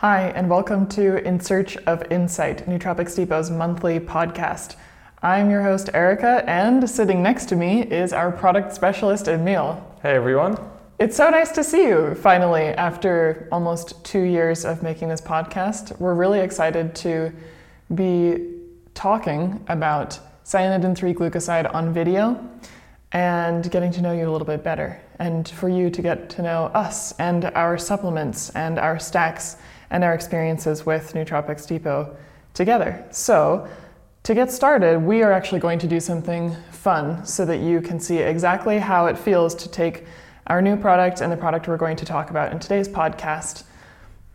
Hi, and welcome to In Search of Insight, Nootropics Depot's monthly podcast. I'm your host, Erika, and sitting next to me is our product specialist, Emiel. Hey everyone. It's so nice to see you finally after almost two years of making this podcast. We're really excited to be talking about cyanidin 3 glucoside on video and getting to know you a little bit better, and for you to get to know us and our supplements and our stacks and our experiences with Nootropics Depot together. So, to get started, we are actually going to do something fun so that you can see exactly how it feels to take our new product and the product we're going to talk about in today's podcast,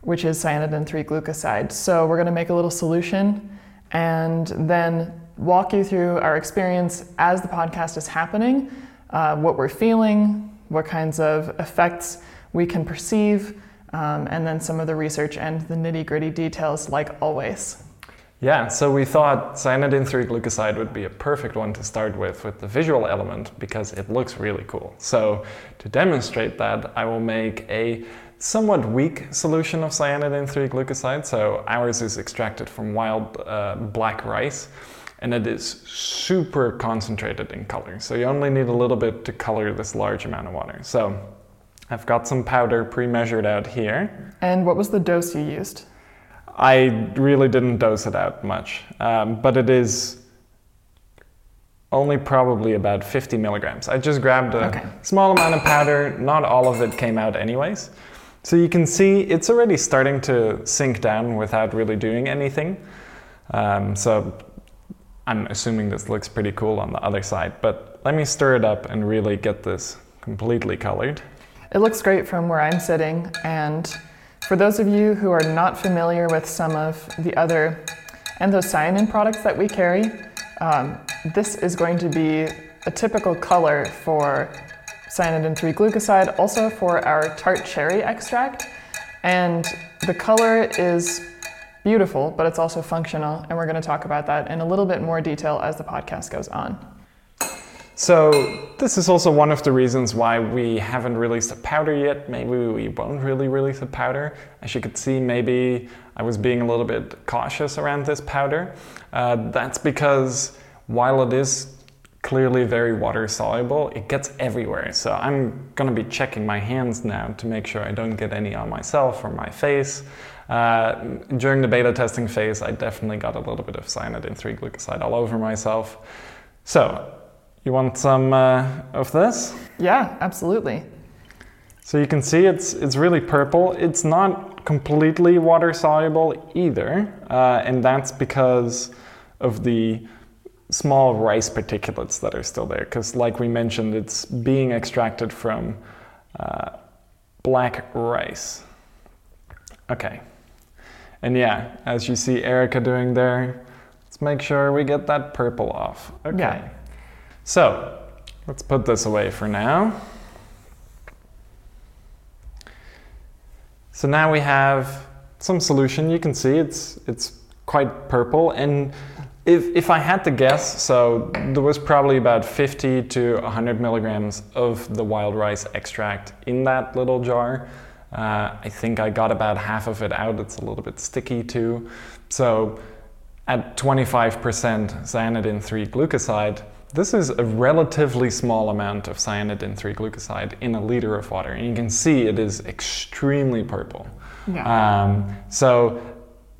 which is cyanidin 3 glucoside. So, we're going to make a little solution and then walk you through our experience as the podcast is happening, uh, what we're feeling, what kinds of effects we can perceive, um, and then some of the research and the nitty gritty details, like always. Yeah, so we thought cyanidin 3 glucoside would be a perfect one to start with, with the visual element, because it looks really cool. So, to demonstrate that, I will make a somewhat weak solution of cyanidin 3 glucoside. So, ours is extracted from wild uh, black rice and it is super concentrated in color. So you only need a little bit to color this large amount of water. So I've got some powder pre-measured out here. And what was the dose you used? I really didn't dose it out much, um, but it is only probably about 50 milligrams. I just grabbed a okay. small amount of powder, not all of it came out anyways. So you can see it's already starting to sink down without really doing anything. Um, so I'm assuming this looks pretty cool on the other side, but let me stir it up and really get this completely colored. It looks great from where I'm sitting, and for those of you who are not familiar with some of the other anthocyanin products that we carry, um, this is going to be a typical color for cyanidin 3 glucoside, also for our tart cherry extract. And the color is beautiful, but it's also functional, and we're going to talk about that in a little bit more detail as the podcast goes on. So, this is also one of the reasons why we haven't released a powder yet. Maybe we won't really release a powder. As you could see, maybe I was being a little bit cautious around this powder. Uh, that's because while it is clearly very water soluble, it gets everywhere. So, I'm gonna be checking my hands now to make sure I don't get any on myself or my face. Uh, during the beta testing phase, I definitely got a little bit of cyanide cyanidin 3 glucoside all over myself. So, you want some uh, of this? Yeah, absolutely. So you can see it's it's really purple. It's not completely water soluble either, uh, and that's because of the small rice particulates that are still there. Because, like we mentioned, it's being extracted from uh, black rice. Okay. And yeah, as you see Erika doing there, let's make sure we get that purple off. Okay. Yeah. So let's put this away for now. So now we have some solution. You can see it's it's quite purple and if, if I had to guess, so there was probably about 50 to 100 milligrams of the wild rice extract in that little jar. Uh, I think I got about half of it out. It's a little bit sticky too. So at 25% cyanidin 3 glucoside, this is a relatively small amount of cyanidin 3 glucoside in a liter of water. And you can see it is extremely purple. Yeah. Um, so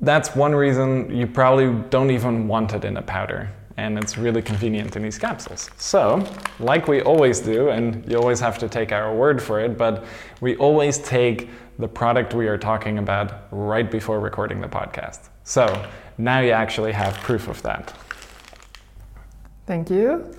that's one reason you probably don't even want it in a powder and it's really convenient in these capsules. So, like we always do, and you always have to take our word for it, but we always take the product we are talking about right before recording the podcast. So, now you actually have proof of that. Thank you.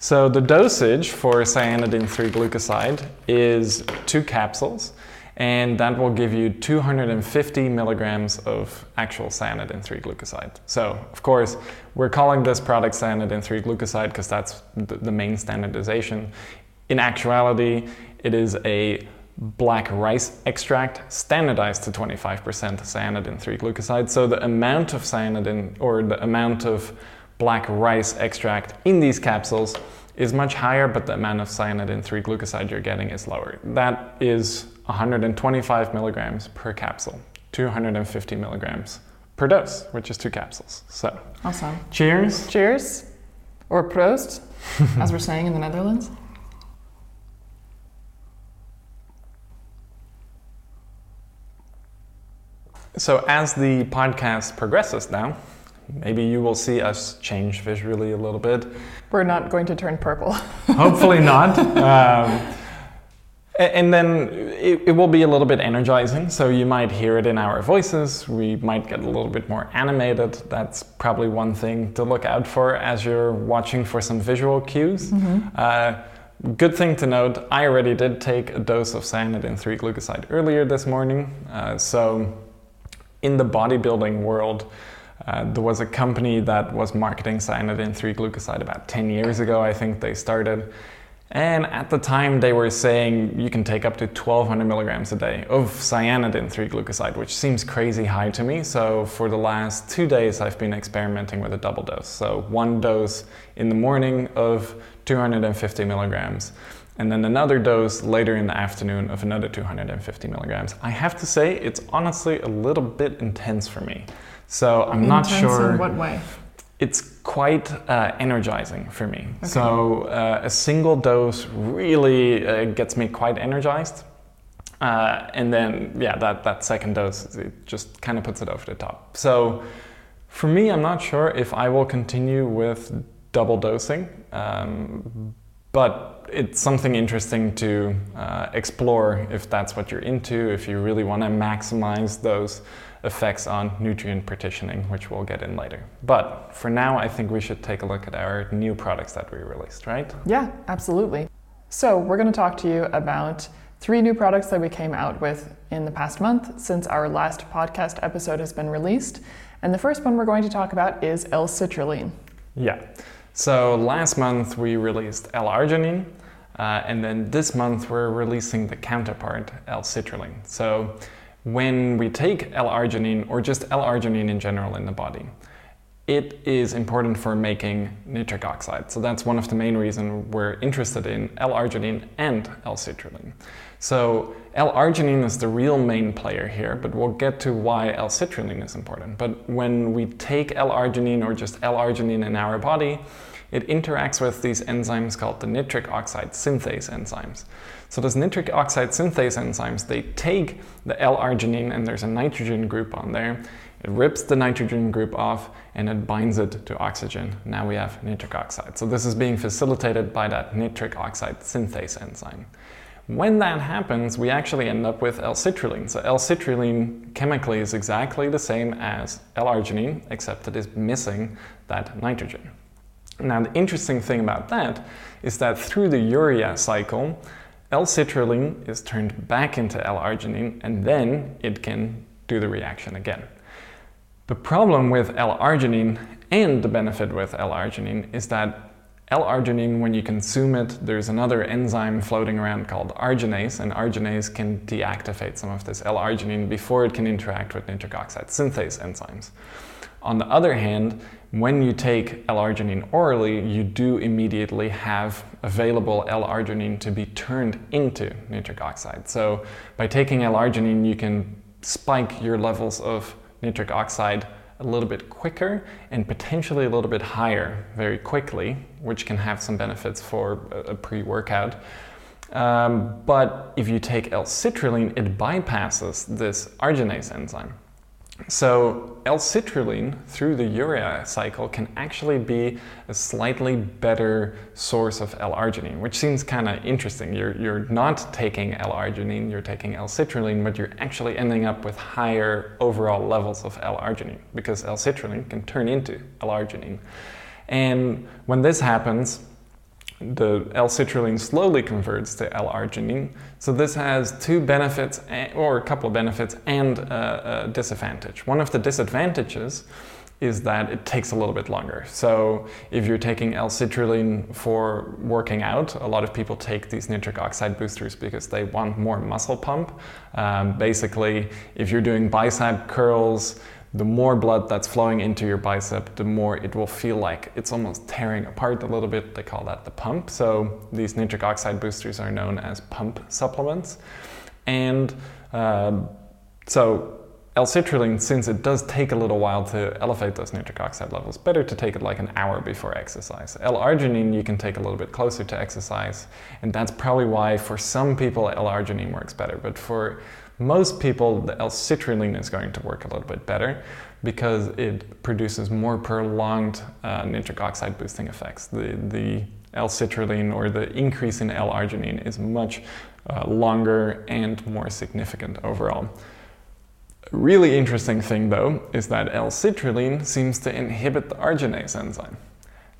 So, the dosage for cyanidin 3 glucoside is two capsules and that will give you 250 milligrams of actual cyanidin 3 glucoside. So, of course, we're calling this product cyanidin 3 glucoside because that's the main standardization. In actuality, it is a black rice extract standardized to 25% cyanidin 3 glucoside. So, the amount of cyanidin or the amount of black rice extract in these capsules is much higher, but the amount of cyanide cyanidin 3 glucoside you're getting is lower. That is 125 milligrams per capsule, 250 milligrams per dose, which is two capsules. So, Awesome. cheers. Cheers, or Proost, as we're saying in the Netherlands. So, as the podcast progresses now, maybe you will see us change visually a little bit. We're not going to turn purple. Hopefully not. Um, and then it, it will be a little bit energizing, so you might hear it in our voices. We might get a little bit more animated. That's probably one thing to look out for as you're watching for some visual cues. Uh, good thing to note I already did take a dose of cyanidin 3 glucoside earlier this morning. Uh, so, in the bodybuilding world, uh, there was a company that was marketing cyanidin 3 glucoside about 10 years ago, I think they started. And at the time, they were saying you can take up to 1200 milligrams a day of cyanidin 3 glucoside, which seems crazy high to me. So, for the last two days, I've been experimenting with a double dose. So, one dose in the morning of 250 milligrams, and then another dose later in the afternoon of another 250 milligrams. I have to say, it's honestly a little bit intense for me. So, I'm not sure In what way? it's quite uh, energizing for me. So uh, a single dose really uh, gets me quite energized. Uh, and then, yeah, that, that second dose, it just kind of puts it over the top. So for me, I'm not sure if I will continue with double dosing, um, but it's something interesting to uh, explore if that's what you're into, if you really want to maximize those effects on nutrient partitioning, which we'll get in later. But for now, I think we should take a look at our new products that we released, right? Yeah, absolutely. So, we're going to talk to you about three new products that we came out with in the past month since our last podcast episode has been released. And the first one we're going to talk about is L-citrulline. Yeah. So last month we released L-arginine, uh, and then this month we're releasing the counterpart, L-citrulline. So when we take L-arginine, or just L-arginine in general in the body, it is important for making nitric oxide. So that's one of the main reasons we're interested in L-arginine and L-citrulline. So L-arginine is the real main player here, but we'll get to why L-citrulline is important. But when we take L-arginine or just L-arginine in our body, it interacts with these enzymes called the nitric oxide synthase enzymes. So those nitric oxide synthase enzymes, they take the L-arginine and there's a nitrogen group on there. It rips the nitrogen group off and it binds it to oxygen. Now we have nitric oxide. So this is being facilitated by that nitric oxide synthase enzyme. When that happens, we actually end up with L-citrulline. So L-citrulline chemically is exactly the same as L-arginine, except it is missing that nitrogen. Now the interesting thing about that is that through the urea cycle, L-citrulline is turned back into L-arginine and then it can do the reaction again. The problem with L-arginine and the benefit with L-arginine is that L-arginine, when you consume it, there's another enzyme floating around called arginase, and arginase can deactivate some of this L-arginine before it can interact with nitric oxide synthase enzymes. On the other hand, when you take L-arginine orally, you do immediately have available L-arginine to be turned into nitric oxide. So by taking L-arginine, you can spike your levels of nitric oxide a little bit quicker and potentially a little bit higher very quickly, which can have some benefits for a, pre workout. Um, but if you take L citrulline, it bypasses this arginase enzyme. So, L citrulline through the urea cycle can actually be a slightly better source of L arginine, which seems kind of interesting. You're, you're not taking L arginine, you're taking L citrulline, but you're actually ending up with higher overall levels of L arginine because L citrulline can turn into L arginine. And when this happens, the L-citrulline slowly converts to L-arginine. So this has two benefits, or a couple of benefits, and a, disadvantage. One of the disadvantages is that it takes a little bit longer. So if you're taking L-citrulline for working out, a lot of people take these nitric oxide boosters because they want more muscle pump. Um, basically, if you're doing bicep curls, the more blood that's flowing into your bicep, the more it will feel like it's almost tearing apart a little bit. They call that the pump. So these nitric oxide boosters are known as pump supplements. And uh, so L-citrulline, since it does take a little while to elevate those nitric oxide levels, better to take it like an hour before exercise. L-arginine you can take a little bit closer to exercise, and that's probably why for some people L-arginine works better, but for most people the L-citrulline is going to work a little bit better because it produces more prolonged uh, nitric oxide boosting effects. The, the L-citrulline or the increase in L-arginine is much uh, longer and more significant overall. Really interesting thing though is that L-citrulline seems to inhibit the arginase enzyme.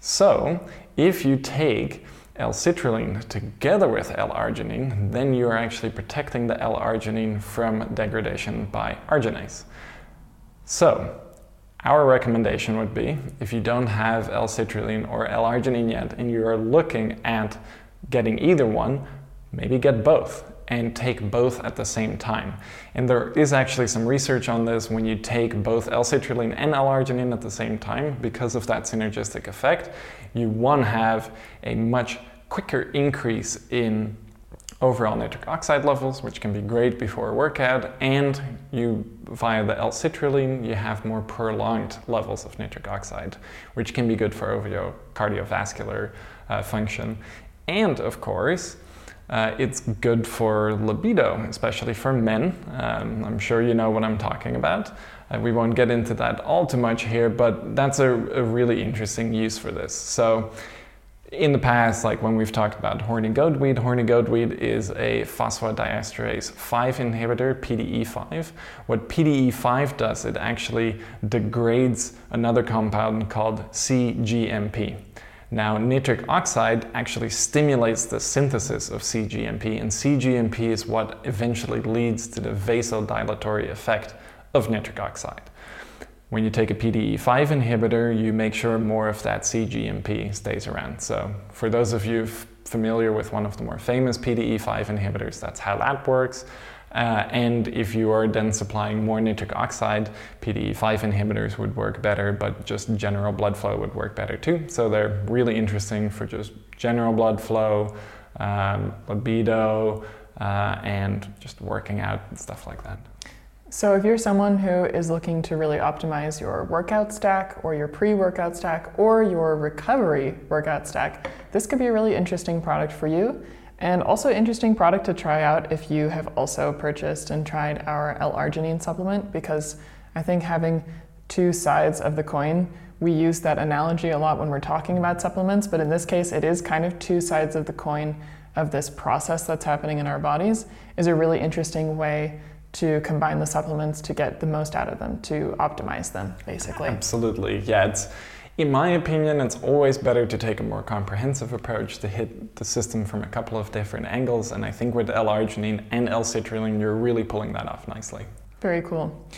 So if you take L-citrulline together with L-arginine, then you are actually protecting the L-arginine from degradation by arginase. So our recommendation would be if you don't have L-citrulline or L-arginine yet and you are looking at getting either one, maybe get both and take both at the same time. And there is actually some research on this when you take both L-citrulline and L-arginine at the same time, because of that synergistic effect, you one have a much quicker increase in overall nitric oxide levels, which can be great before a workout, and you via the L-citrulline, you have more prolonged levels of nitric oxide, which can be good for cardiovascular uh, function. And of course, uh, it's good for libido, especially for men. Um, I'm sure you know what I'm talking about. Uh, we won't get into that all too much here, but that's a, a, really interesting use for this. So, in the past, like when we've talked about horny goatweed, horny goatweed is a phosphodiesterase 5 inhibitor, PDE5. What PDE5 does, it actually degrades another compound called CGMP. Now, nitric oxide actually stimulates the synthesis of CGMP, and CGMP is what eventually leads to the vasodilatory effect of nitric oxide. When you take a PDE5 inhibitor, you make sure more of that CGMP stays around. So, for those of you familiar with one of the more famous PDE5 inhibitors, that's how that works. Uh, and if you are then supplying more nitric oxide, PDE5 inhibitors would work better, but just general blood flow would work better too. So they're really interesting for just general blood flow, um, libido, uh, and just working out and stuff like that. So, if you're someone who is looking to really optimize your workout stack or your pre workout stack or your recovery workout stack, this could be a really interesting product for you. And also interesting product to try out if you have also purchased and tried our L-arginine supplement because I think having two sides of the coin, we use that analogy a lot when we're talking about supplements, but in this case it is kind of two sides of the coin of this process that's happening in our bodies is a really interesting way to combine the supplements to get the most out of them, to optimize them, basically. Absolutely. Yeah, it's in my opinion, it's always better to take a more comprehensive approach to hit the system from a couple of different angles. And I think with L-arginine and L-citrulline, you're really pulling that off nicely. Very cool.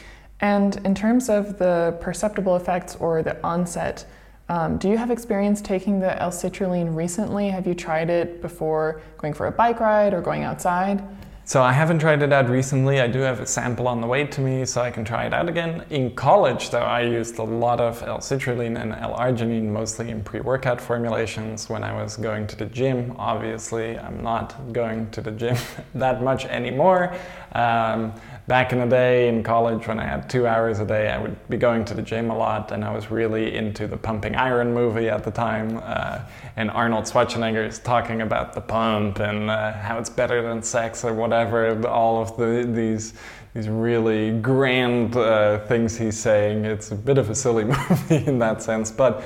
And in terms of the perceptible effects or the onset, um, do you have experience taking the L-citrulline recently? Have you tried it before going for a bike ride or going outside? So I haven't tried it out recently. I do have a sample on the way to me, so I can try it out again. In college, though, I used a lot of L-citrulline and L-arginine, mostly in pre-workout formulations. When I was going to the gym, obviously, I'm not going to the gym that much anymore. Um, back in the day in college when I had two hours a day, I would be going to the gym a lot, and I was really into the Pumping Iron movie at the time. Uh, and Arnold Schwarzenegger is talking about the pump and uh, how it's better than sex or whatever. All of the, these these really grand uh, things he's saying. It's a bit of a silly movie in that sense, but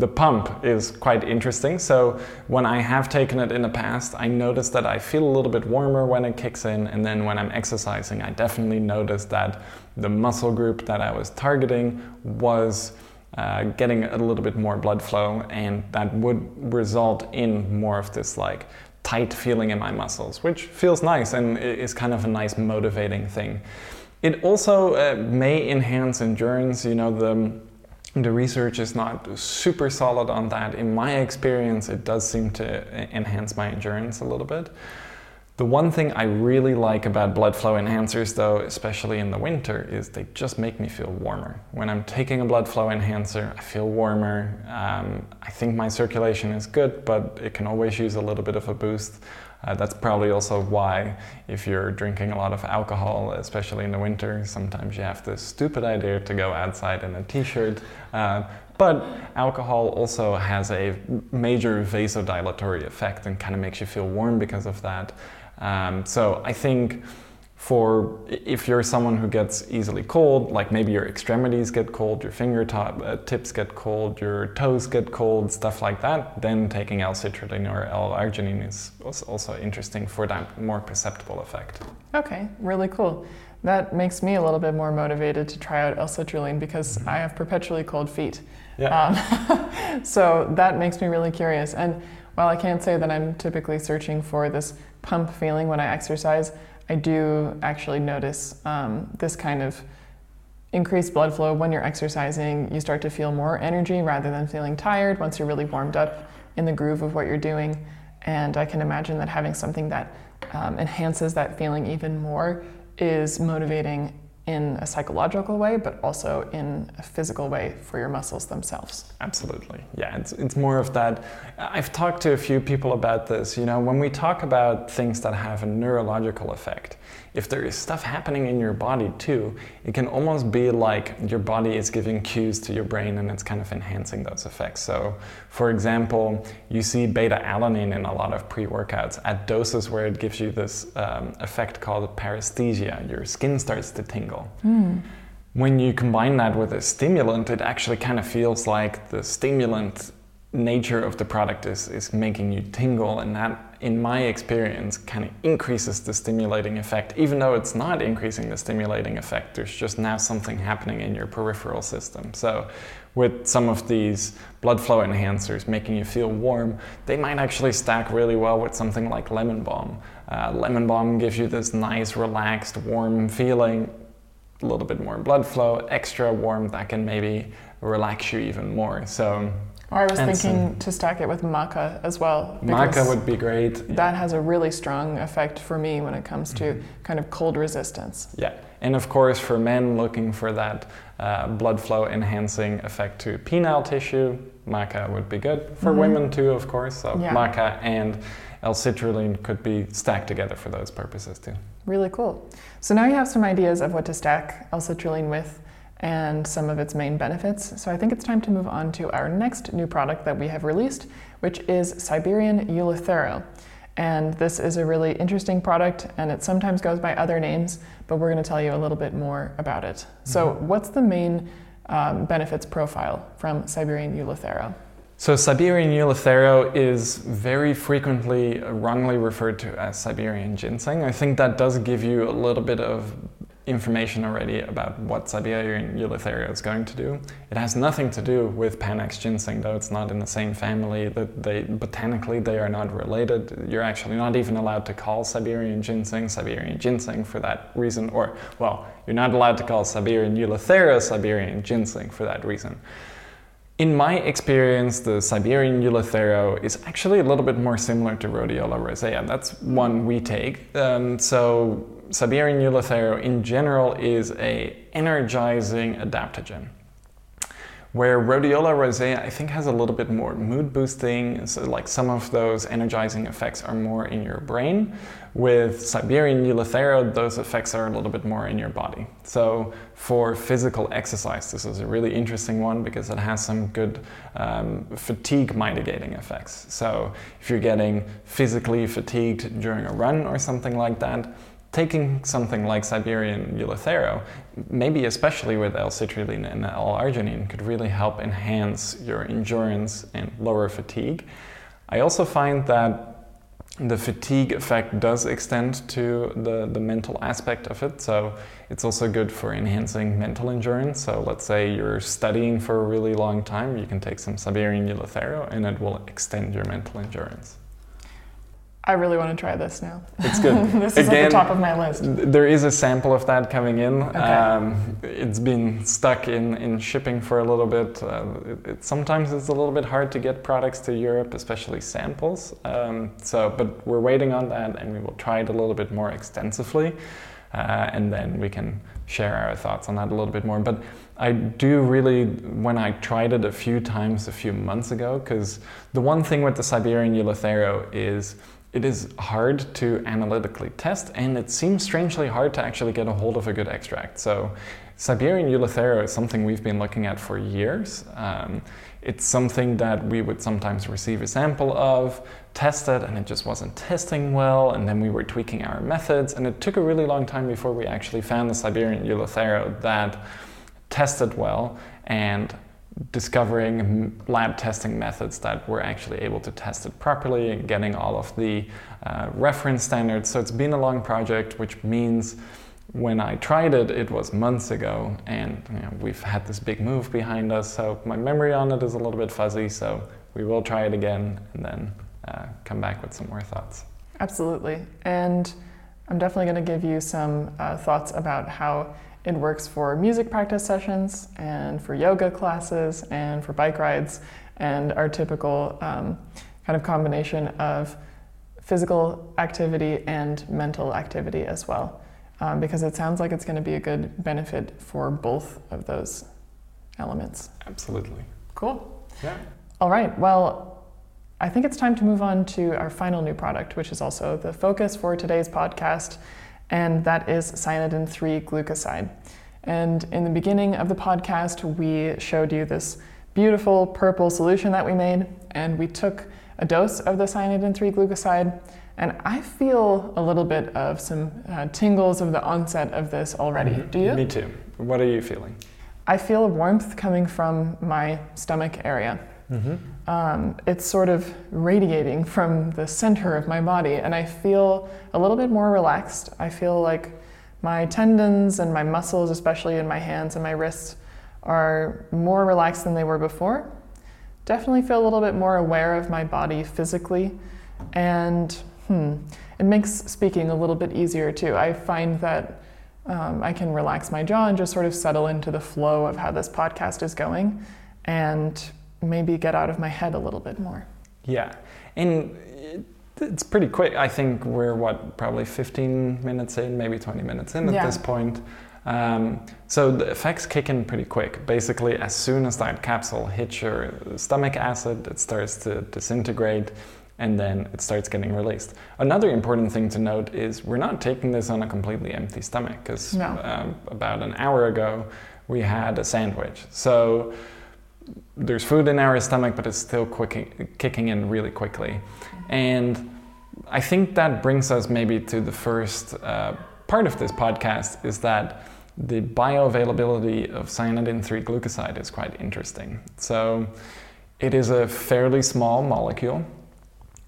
the pump is quite interesting. So when I have taken it in the past, I notice that I feel a little bit warmer when it kicks in, and then when I'm exercising, I definitely notice that the muscle group that I was targeting was uh, getting a little bit more blood flow, and that would result in more of this like tight feeling in my muscles, which feels nice and is kind of a nice motivating thing. It also uh, may enhance endurance. You know the the research is not super solid on that. In my experience, it does seem to enhance my endurance a little bit. The one thing I really like about blood flow enhancers, though, especially in the winter, is they just make me feel warmer. When I'm taking a blood flow enhancer, I feel warmer. Um, I think my circulation is good, but it can always use a little bit of a boost. Uh, that's probably also why, if you're drinking a lot of alcohol, especially in the winter, sometimes you have this stupid idea to go outside in a t shirt. Uh, but alcohol also has a major vasodilatory effect and kind of makes you feel warm because of that. Um, so I think for if you're someone who gets easily cold, like maybe your extremities get cold, your finger top, uh, tips get cold, your toes get cold, stuff like that, then taking L-citrulline or L-arginine is also interesting for that more perceptible effect. Okay, really cool. That makes me a little bit more motivated to try out L-citrulline because mm-hmm. I have perpetually cold feet. Yeah. Um, so that makes me really curious. And while I can't say that I'm typically searching for this pump feeling when I exercise, I do actually notice um, this kind of increased blood flow when you're exercising. You start to feel more energy rather than feeling tired once you're really warmed up in the groove of what you're doing. And I can imagine that having something that um, enhances that feeling even more is motivating in a psychological way, but also in a physical way for your muscles themselves. Absolutely. Yeah, it's, it's more of that. I've talked to a few people about this. You know, when we talk about things that have a neurological effect, if there is stuff happening in your body too, it can almost be like your body is giving cues to your brain and it's kind of enhancing those effects. So, for example, you see beta alanine in a lot of pre workouts at doses where it gives you this um, effect called paresthesia. Your skin starts to tingle. Mm. When you combine that with a stimulant, it actually kind of feels like the stimulant nature of the product is, is making you tingle and that in my experience, kind of increases the stimulating effect. Even though it's not increasing the stimulating effect, there's just now something happening in your peripheral system. So, with some of these blood flow enhancers making you feel warm, they might actually stack really well with something like lemon balm. Uh, lemon balm gives you this nice, relaxed, warm feeling, a little bit more blood flow, extra warm that can maybe relax you even more. So, I was and thinking to stack it with maca as well. Maca would be great. That has a really strong effect for me when it comes to mm-hmm. kind of cold resistance. Yeah, and of course for men looking for that uh, blood flow enhancing effect to penile tissue, maca would be good. For mm-hmm. women too, of course. So yeah. maca and L-citrulline could be stacked together for those purposes too. Really cool. So now you have some ideas of what to stack L-citrulline with and some of its main benefits. So I think it's time to move on to our next new product that we have released, which is Siberian Eleuthero. And this is a really interesting product, and it sometimes goes by other names, but we're going to tell you a little bit more about it. Mm-hmm. So, what's the main um, benefits profile from Siberian Eleuthero? So Siberian Eleuthero is very frequently wrongly referred to as Siberian ginseng. I think that does give you a little bit of information already about what Siberian Eleuthero is going to do. It has nothing to do with Panax ginseng, though it's not in the same family. That they botanically they are not related. You're actually not even allowed to call Siberian ginseng Siberian ginseng for that reason, or well, you're not allowed to call Siberian Eleuthero Siberian ginseng for that reason. In my experience, the Siberian Eleuthero is actually a little bit more similar to Rhodiola rosea. That's one we take. Um, so Siberian Eleuthero in general is a energizing adaptogen. Where Rhodiola rosea, I think, has a little bit more mood boosting, so like some of those energizing effects are more in your brain. With Siberian Eleuthero, those effects are a little bit more in your body. So for physical exercise, this is a really interesting one because it has some good um, fatigue mitigating effects. So if you're getting physically fatigued during a run or something like that, taking something like Siberian Eleuthero, maybe especially with L-citrulline and L-arginine, could really help enhance your endurance and lower fatigue. I also find that the fatigue effect does extend to the, the mental aspect of it. So it's also good for enhancing mental endurance. So let's say you're studying for a really long time, you can take some Siberian Eleuthero and it will extend your mental endurance. I really want to try this now. It's good. this is Again, at the top of my list. There is a sample of that coming in. Okay. Um, it's been stuck in, in shipping for a little bit. Uh, it, it, sometimes it's a little bit hard to get products to Europe, especially samples. Um, so, but we're waiting on that, and we will try it a little bit more extensively, uh, and then we can share our thoughts on that a little bit more. But I do really, when I tried it a few times a few months ago, because the one thing with the Siberian Eleuthero is it is hard to analytically test, and it seems strangely hard to actually get a hold of a good extract. So, Siberian Eleuthero is something we've been looking at for years. Um, it's something that we would sometimes receive a sample of, test it, and it just wasn't testing well, and then we were tweaking our methods, and it took a really long time before we actually found the Siberian Eleuthero that tested well and discovering lab testing methods that were actually able to test it properly and getting all of the uh, reference standards. So it's been a long project, which means when I tried it, it was months ago, and you know, we've had this big move behind us. So my memory on it is a little bit fuzzy. So we will try it again and then uh, come back with some more thoughts. Absolutely, and I'm definitely going to give you some uh, thoughts about how it works for music practice sessions and for yoga classes and for bike rides and our typical um, kind of combination of physical activity and mental activity as well. Um, because it sounds like it's going to be a good benefit for both of those elements. Absolutely. Cool. Yeah. All right. Well, I think it's time to move on to our final new product, which is also the focus for today's podcast and that is cyanidin 3 glucoside. And in the beginning of the podcast, we showed you this beautiful purple solution that we made, and we took a dose of the cyanidin 3 glucoside. And I feel a little bit of some uh, tingles of the onset of this already. Mm-hmm. Do you? Me too. What are you feeling? I feel a warmth coming from my stomach area. Mm-hmm. Um, it's sort of radiating from the center of my body, and I feel a little bit more relaxed. I feel like my tendons and my muscles, especially in my hands and my wrists, are more relaxed than they were before. Definitely feel a little bit more aware of my body physically, and hmm, it makes speaking a little bit easier too. I find that um, I can relax my jaw and just sort of settle into the flow of how this podcast is going. And maybe get out of my head a little bit more. Yeah, and it's pretty quick. I think we're what probably 15 minutes in, maybe 20 minutes in at yeah. this point. Um, so the effects kick in pretty quick. Basically, as soon as that capsule hits your stomach acid, it starts to disintegrate and then it starts getting released. Another important thing to note is we're not taking this on a completely empty stomach because no. um, about an hour ago we had a sandwich. So there's food in our stomach, but it's still quick, kicking in really quickly. And I think that brings us maybe to the first uh, part of this podcast is that the bioavailability of cyanidin 3 glucoside is quite interesting. So it is a fairly small molecule,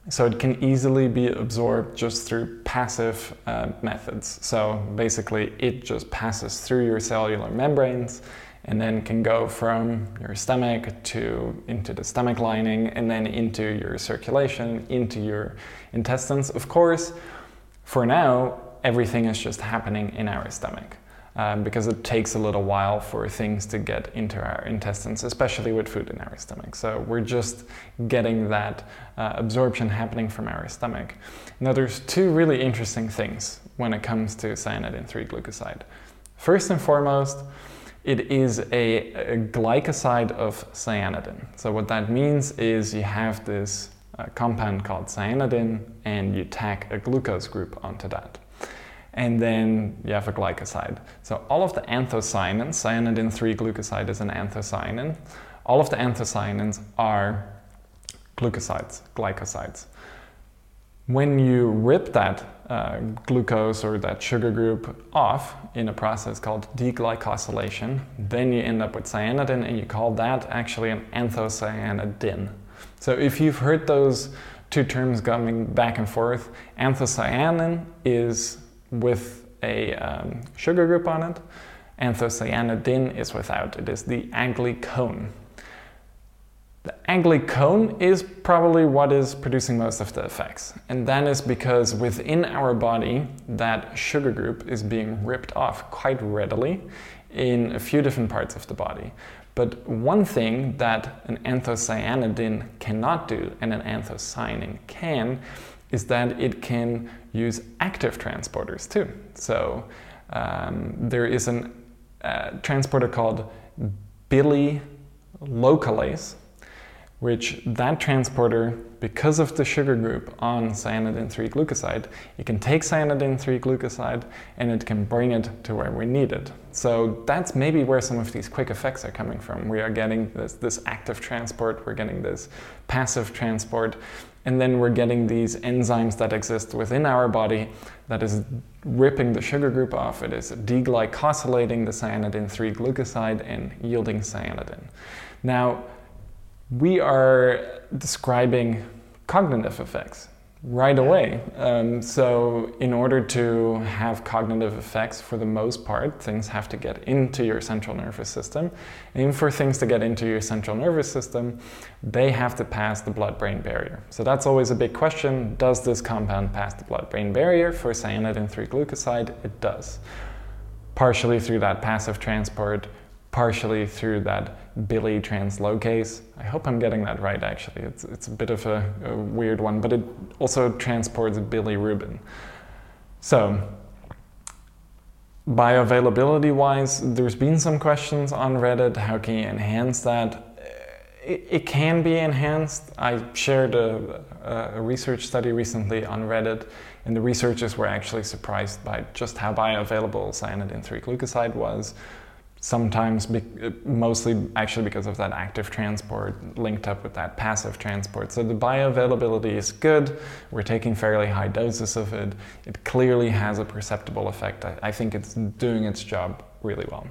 so it can easily be absorbed just through passive uh, methods. So basically, it just passes through your cellular membranes and then can go from your stomach to into the stomach lining and then into your circulation into your intestines. Of course for now everything is just happening in our stomach um, because it takes a little while for things to get into our intestines especially with food in our stomach. So we're just getting that uh, absorption happening from our stomach. Now there's two really interesting things when it comes to cyanidin 3 glucoside. First and foremost it is a, a, glycoside of cyanidin. So what that means is you have this uh, compound called cyanidin and you tack a glucose group onto that. And then you have a glycoside. So all of the anthocyanins, cyanidin 3 glucoside is an anthocyanin, all of the anthocyanins are glucosides, glycosides. When you rip that uh, glucose or that sugar group off in a process called deglycosylation, then you end up with cyanidin and you call that actually an anthocyanidin. So if you've heard those two terms coming back and forth, anthocyanin is with a um, sugar group on it, anthocyanidin is without. It is the aglycone. The aglycone is probably what is producing most of the effects. And that is because within our body, that sugar group is being ripped off quite readily in a few different parts of the body. But one thing that an anthocyanidin cannot do and an anthocyanin can is that it can use active transporters too. So um, there is a uh, transporter called bilitranslocase which that transporter, because of the sugar group on cyanidin 3 glucoside, it can take cyanidin 3 glucoside and it can bring it to where we need it. So that's maybe where some of these quick effects are coming from. We are getting this, this active transport, we're getting this passive transport, and then we're getting these enzymes that exist within our body that is ripping the sugar group off. It is deglycosylating the cyanidin 3 glucoside and yielding cyanidin. Now, we are describing cognitive effects right away. Um, so, in order to have cognitive effects, for the most part, things have to get into your central nervous system. And for things to get into your central nervous system, they have to pass the blood brain barrier. So, that's always a big question. Does this compound pass the blood brain barrier? For cyanidin 3 glucoside, it does. Partially through that passive transport, partially through that bilitranslocase. I hope I'm getting that right actually. It's, it's a bit of a, a weird one, but it also transports bilirubin. So, bioavailability wise, there's been some questions on Reddit. How can you enhance that? It, can be enhanced. I shared a, a research study recently on Reddit, and the researchers were actually surprised by just how bioavailable cyanidin 3 glucoside was sometimes be, mostly actually because of that active transport linked up with that passive transport so the bioavailability is good we're taking fairly high doses of it it clearly has a perceptible effect i, I think it's doing its job really well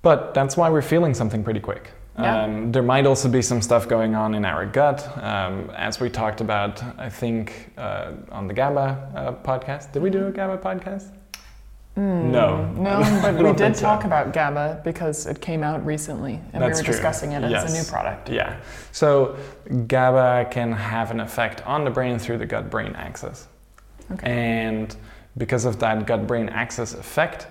but that's why we're feeling something pretty quick yeah. Um, there might also be some stuff going on in our gut, um, as we talked about. I think uh, on the GABA uh, podcast. Did we do a GABA podcast? Mm, no. No, but we did talk so. about GABA because it came out recently and That's we were true. discussing it yes. as a new product. Yeah. So GABA can have an effect on the brain through the gut brain axis. Okay. And because of that gut brain axis effect,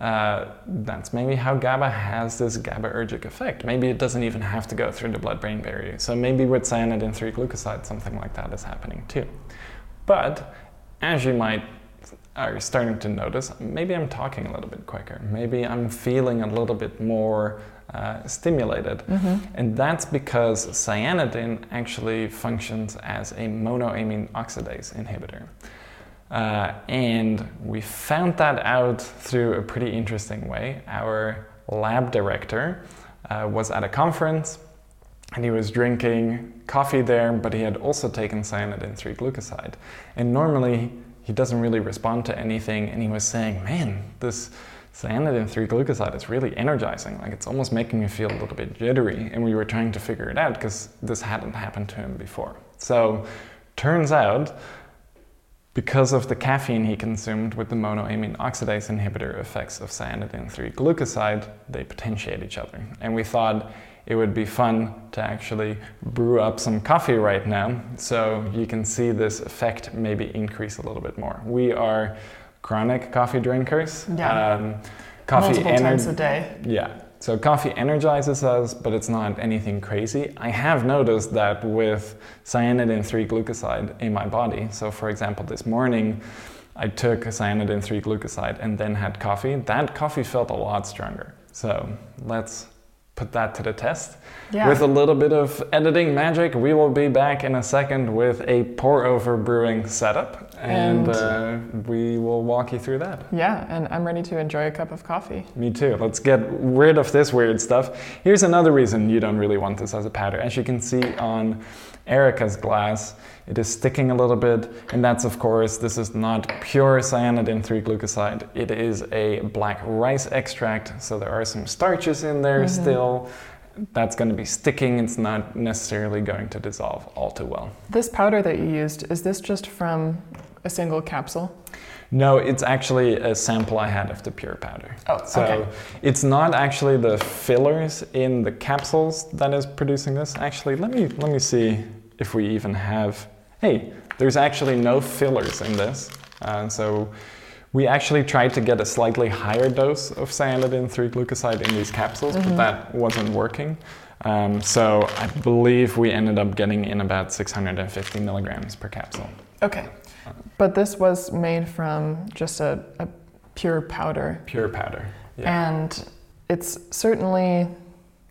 uh, that's maybe how GABA has this GABAergic effect. Maybe it doesn't even have to go through the blood brain barrier. So maybe with cyanidin 3 glucoside, something like that is happening too. But as you might are you starting to notice maybe I'm talking a little bit quicker, maybe I'm feeling a little bit more uh, stimulated. Mm-hmm. And that's because cyanidin actually functions as a monoamine oxidase inhibitor. Uh, and we found that out through a pretty interesting way. Our lab director uh, was at a conference and he was drinking coffee there, but he had also taken cyanidin 3 glucoside. And normally, he doesn't really respond to anything. And he was saying, man, this cyanidin 3 glucoside is really energizing. Like it's almost making me feel a little bit jittery. And we were trying to figure it out because this hadn't happened to him before. So turns out, because of the caffeine he consumed with the monoamine oxidase inhibitor effects of cyanidin 3 glucoside, they potentiate each other. And we thought it would be fun to actually brew up some coffee right now so you can see this effect maybe increase a little bit more. We are chronic coffee drinkers. Yeah. Um, coffee Multiple ener- times a day. Yeah. So coffee energizes us, but it's not anything crazy. I have noticed that with cyanidin 3 glucoside in my body. So for example, this morning I took cyanidin 3 glucoside and then had coffee. That coffee felt a lot stronger. So let's put that to the test. Yeah. With a little bit of editing magic, we will be back in a second with a pour over brewing setup and, and uh, we will walk you through that. Yeah, and I'm ready to enjoy a cup of coffee. Me too. Let's get rid of this weird stuff. Here's another reason you don't really want this as a powder. As you can see on Erika's glass, it is sticking a little bit, and that's of course, this is not pure cyanidin 3 glucoside. It is a black rice extract, so there are some starches in there mm-hmm. still. That's going to be sticking, it's not necessarily going to dissolve all too well. This powder that you used, is this just from a single capsule? No, it's actually a sample I had of the pure powder. Oh, so okay. it's not actually the fillers in the capsules that is producing this. Actually, let me let me see if we even have hey, there's actually no fillers in this. Uh, so we actually tried to get a slightly higher dose of cyanidin 3 glucoside in these capsules, mm-hmm. but that wasn't working. Um, so I believe we ended up getting in about 650 milligrams per capsule. Okay. But this was made from just a, a pure powder. Pure powder. Yeah. And it's certainly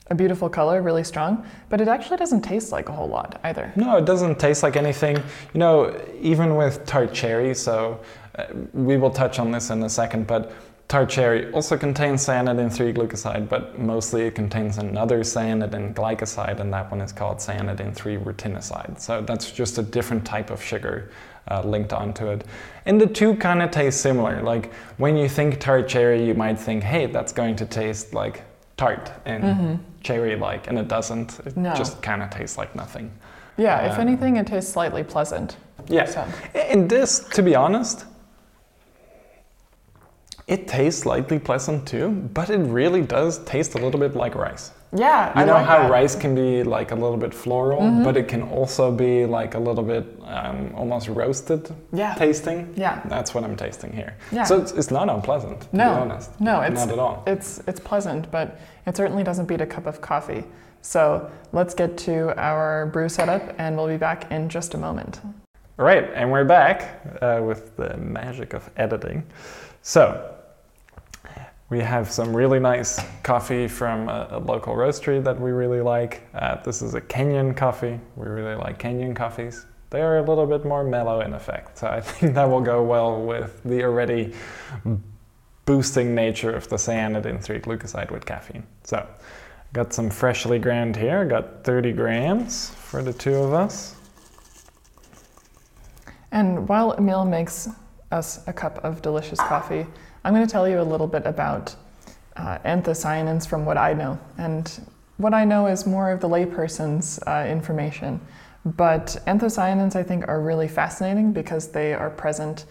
a beautiful color, really strong, but it actually doesn't taste like a whole lot either. No, it doesn't taste like anything. You know, even with tart cherry, so uh, we will touch on this in a second, but tart cherry also contains cyanidin 3 glucoside, but mostly it contains another cyanidin glycoside, and that one is called cyanidin 3 rutinoside. So that's just a different type of sugar uh, linked onto it. And the two kind of taste similar. Like when you think tart cherry, you might think, hey, that's going to taste like tart and mm-hmm. Cherry like, and it doesn't. It no. just kind of tastes like nothing. Yeah, um, if anything, it tastes slightly pleasant. Yeah. So. And this, to be honest, it tastes slightly pleasant too, but it really does taste a little bit like rice. Yeah, you I know like how that. rice can be like a little bit floral, mm-hmm. but it can also be like a little bit um, almost roasted yeah. tasting. Yeah, that's what I'm tasting here. Yeah. so it's, it's not unpleasant. To no, be honest. no, it's not at all. It's it's pleasant, but it certainly doesn't beat a cup of coffee. So let's get to our brew setup, and we'll be back in just a moment. All right, and we're back uh, with the magic of editing. So we have some really nice coffee from a, a local roastery that we really like. Uh, this is a Kenyan coffee. We really like Kenyan coffees. They are a little bit more mellow in effect, so I think that will go well with the already boosting nature of the cyanidin 3 glucoside with caffeine. So, got some freshly ground here. Got 30 grams for the two of us. And while Emiel makes us a cup of delicious coffee, I'm going to tell you a little bit about uh, anthocyanins from what I know. And what I know is more of the layperson's uh, information. But anthocyanins, I think, are really fascinating because they are present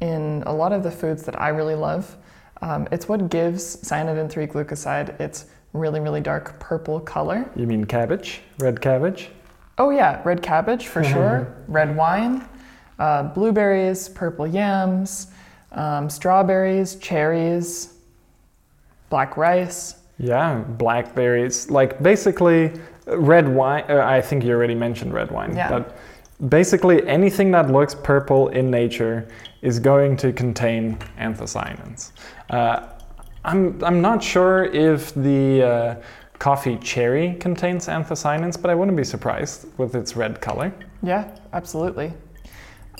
in a lot of the foods that I really love. Um, it's what gives cyanidin 3 glucoside its really, really dark purple color. You mean cabbage? Red cabbage? Oh, yeah, red cabbage for sure, red wine, uh, blueberries, purple yams, um, strawberries, cherries, black rice. Yeah, blackberries. Like basically, red wine. Uh, I think you already mentioned red wine. Yeah. But basically, anything that looks purple in nature is going to contain anthocyanins. Uh, I'm, I'm not sure if the uh, coffee cherry contains anthocyanins, but I wouldn't be surprised with its red color. Yeah, absolutely.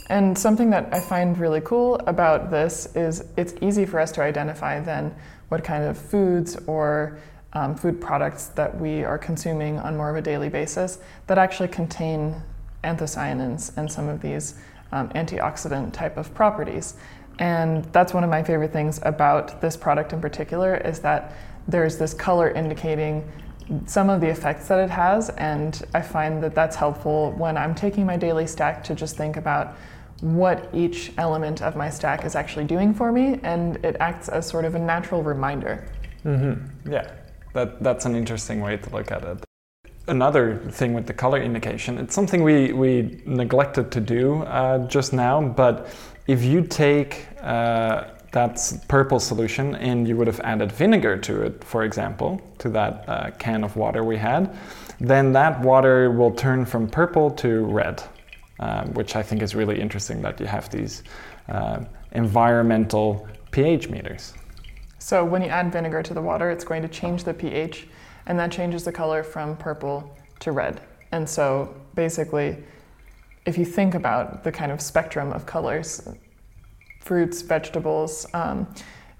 And something that I find really cool about this is it's easy for us to identify then what kind of foods or um, food products that we are consuming on more of a daily basis that actually contain anthocyanins and some of these um, antioxidant type of properties. And that's one of my favorite things about this product in particular is that there's this color indicating some of the effects that it has, and I find that that's helpful when I'm taking my daily stack to just think about what each element of my stack is actually doing for me, and it acts as sort of a natural reminder. Mm-hmm. Yeah, that, that's an interesting way to look at it. Another thing with the color indication, it's something we, we neglected to do uh, just now, but if you take uh, that's purple solution and you would have added vinegar to it, for example, to that uh, can of water we had, then that water will turn from purple to red, uh, which I think is really interesting that you have these uh, environmental pH meters. So when you add vinegar to the water, it's going to change the pH, and that changes the color from purple to red. And so basically, if you think about the kind of spectrum of colors, fruits, vegetables, um,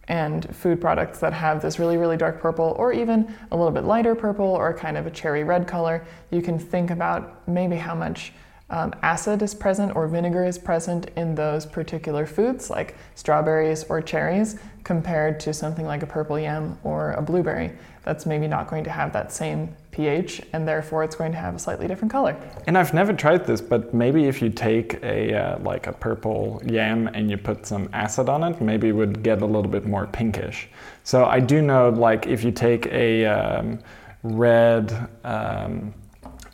and food products that have this really, really dark purple or even a little bit lighter purple or kind of a cherry red color, you can think about maybe how much um, acid is present or vinegar is present in those particular foods, like strawberries or cherries, compared to something like a purple yam or a blueberry. That's maybe not going to have that same pH, and therefore it's going to have a slightly different color. And I've never tried this, but maybe if you take a uh, like a purple yam and you put some acid on it, maybe it would get a little bit more pinkish. So I do know, like if you take a um, red um,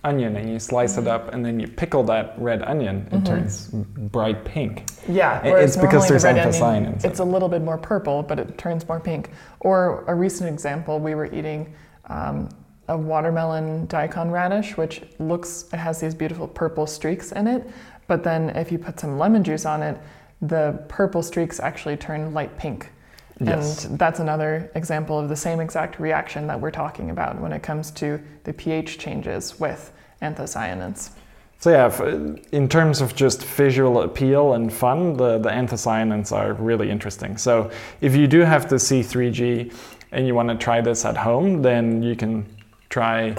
onion and you slice it up and then you pickle that red onion, it mm-hmm. turns bright pink. Yeah, it's because there's the anthocyanins. It's a little bit more purple, but it turns more pink. Or a recent example, we were eating um, a watermelon daikon radish, which looks, it has these beautiful purple streaks in it. But then if you put some lemon juice on it, the purple streaks actually turn light pink. Yes. And that's another example of the same exact reaction that we're talking about when it comes to the pH changes with anthocyanins. So yeah, in terms of just visual appeal and fun, the, the anthocyanins are really interesting. So if you do have the C3G and you want to try this at home, then you can try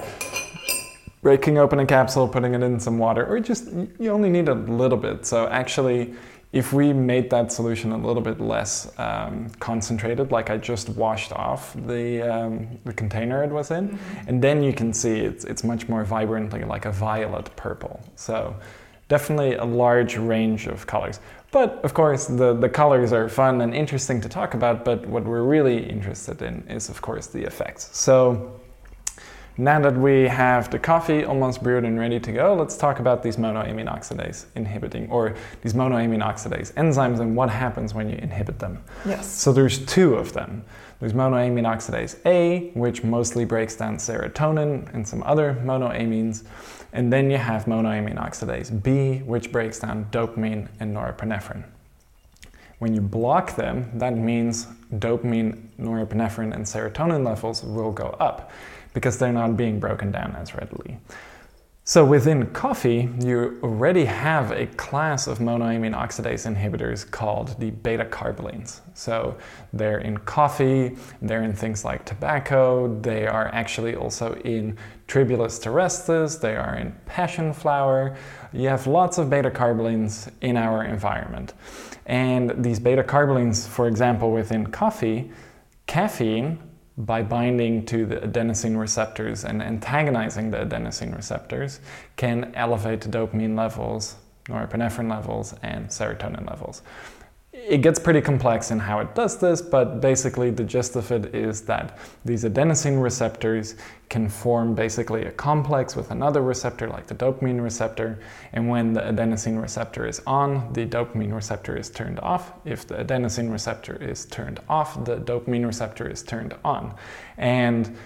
breaking open a capsule, putting it in some water, or just you only need a little bit. So actually, if we made that solution a little bit less um, concentrated, like I just washed off the, um, the container it was in, and then you can see it's, it's much more vibrantly like a violet purple. So definitely a large range of colors. But of course, the, the colors are fun and interesting to talk about, but what we're really interested in is, of course, the effects. So now that we have the coffee almost brewed and ready to go, let's talk about these monoamine oxidase inhibiting or these monoamine oxidase enzymes and what happens when you inhibit them. Yes. So there's two of them. There's monoamine oxidase A, which mostly breaks down serotonin and some other monoamines, and then you have monoamine oxidase B, which breaks down dopamine and norepinephrine. When you block them, that means dopamine, norepinephrine, and serotonin levels will go up because they're not being broken down as readily. So within coffee, you already have a class of monoamine oxidase inhibitors called the beta carbolines. So they're in coffee, they're in things like tobacco, they are actually also in Tribulus terrestris, they are in passion flower. You have lots of beta carbolines in our environment. And these beta carbolines, for example, within coffee, caffeine by binding to the adenosine receptors and antagonizing the adenosine receptors can elevate dopamine levels, norepinephrine levels, and serotonin levels. It gets pretty complex in how it does this, but basically the gist of it is that these adenosine receptors can form basically a complex with another receptor like the dopamine receptor, and when the adenosine receptor is on, the dopamine receptor is turned off. If the adenosine receptor is turned off, the dopamine receptor is turned on. And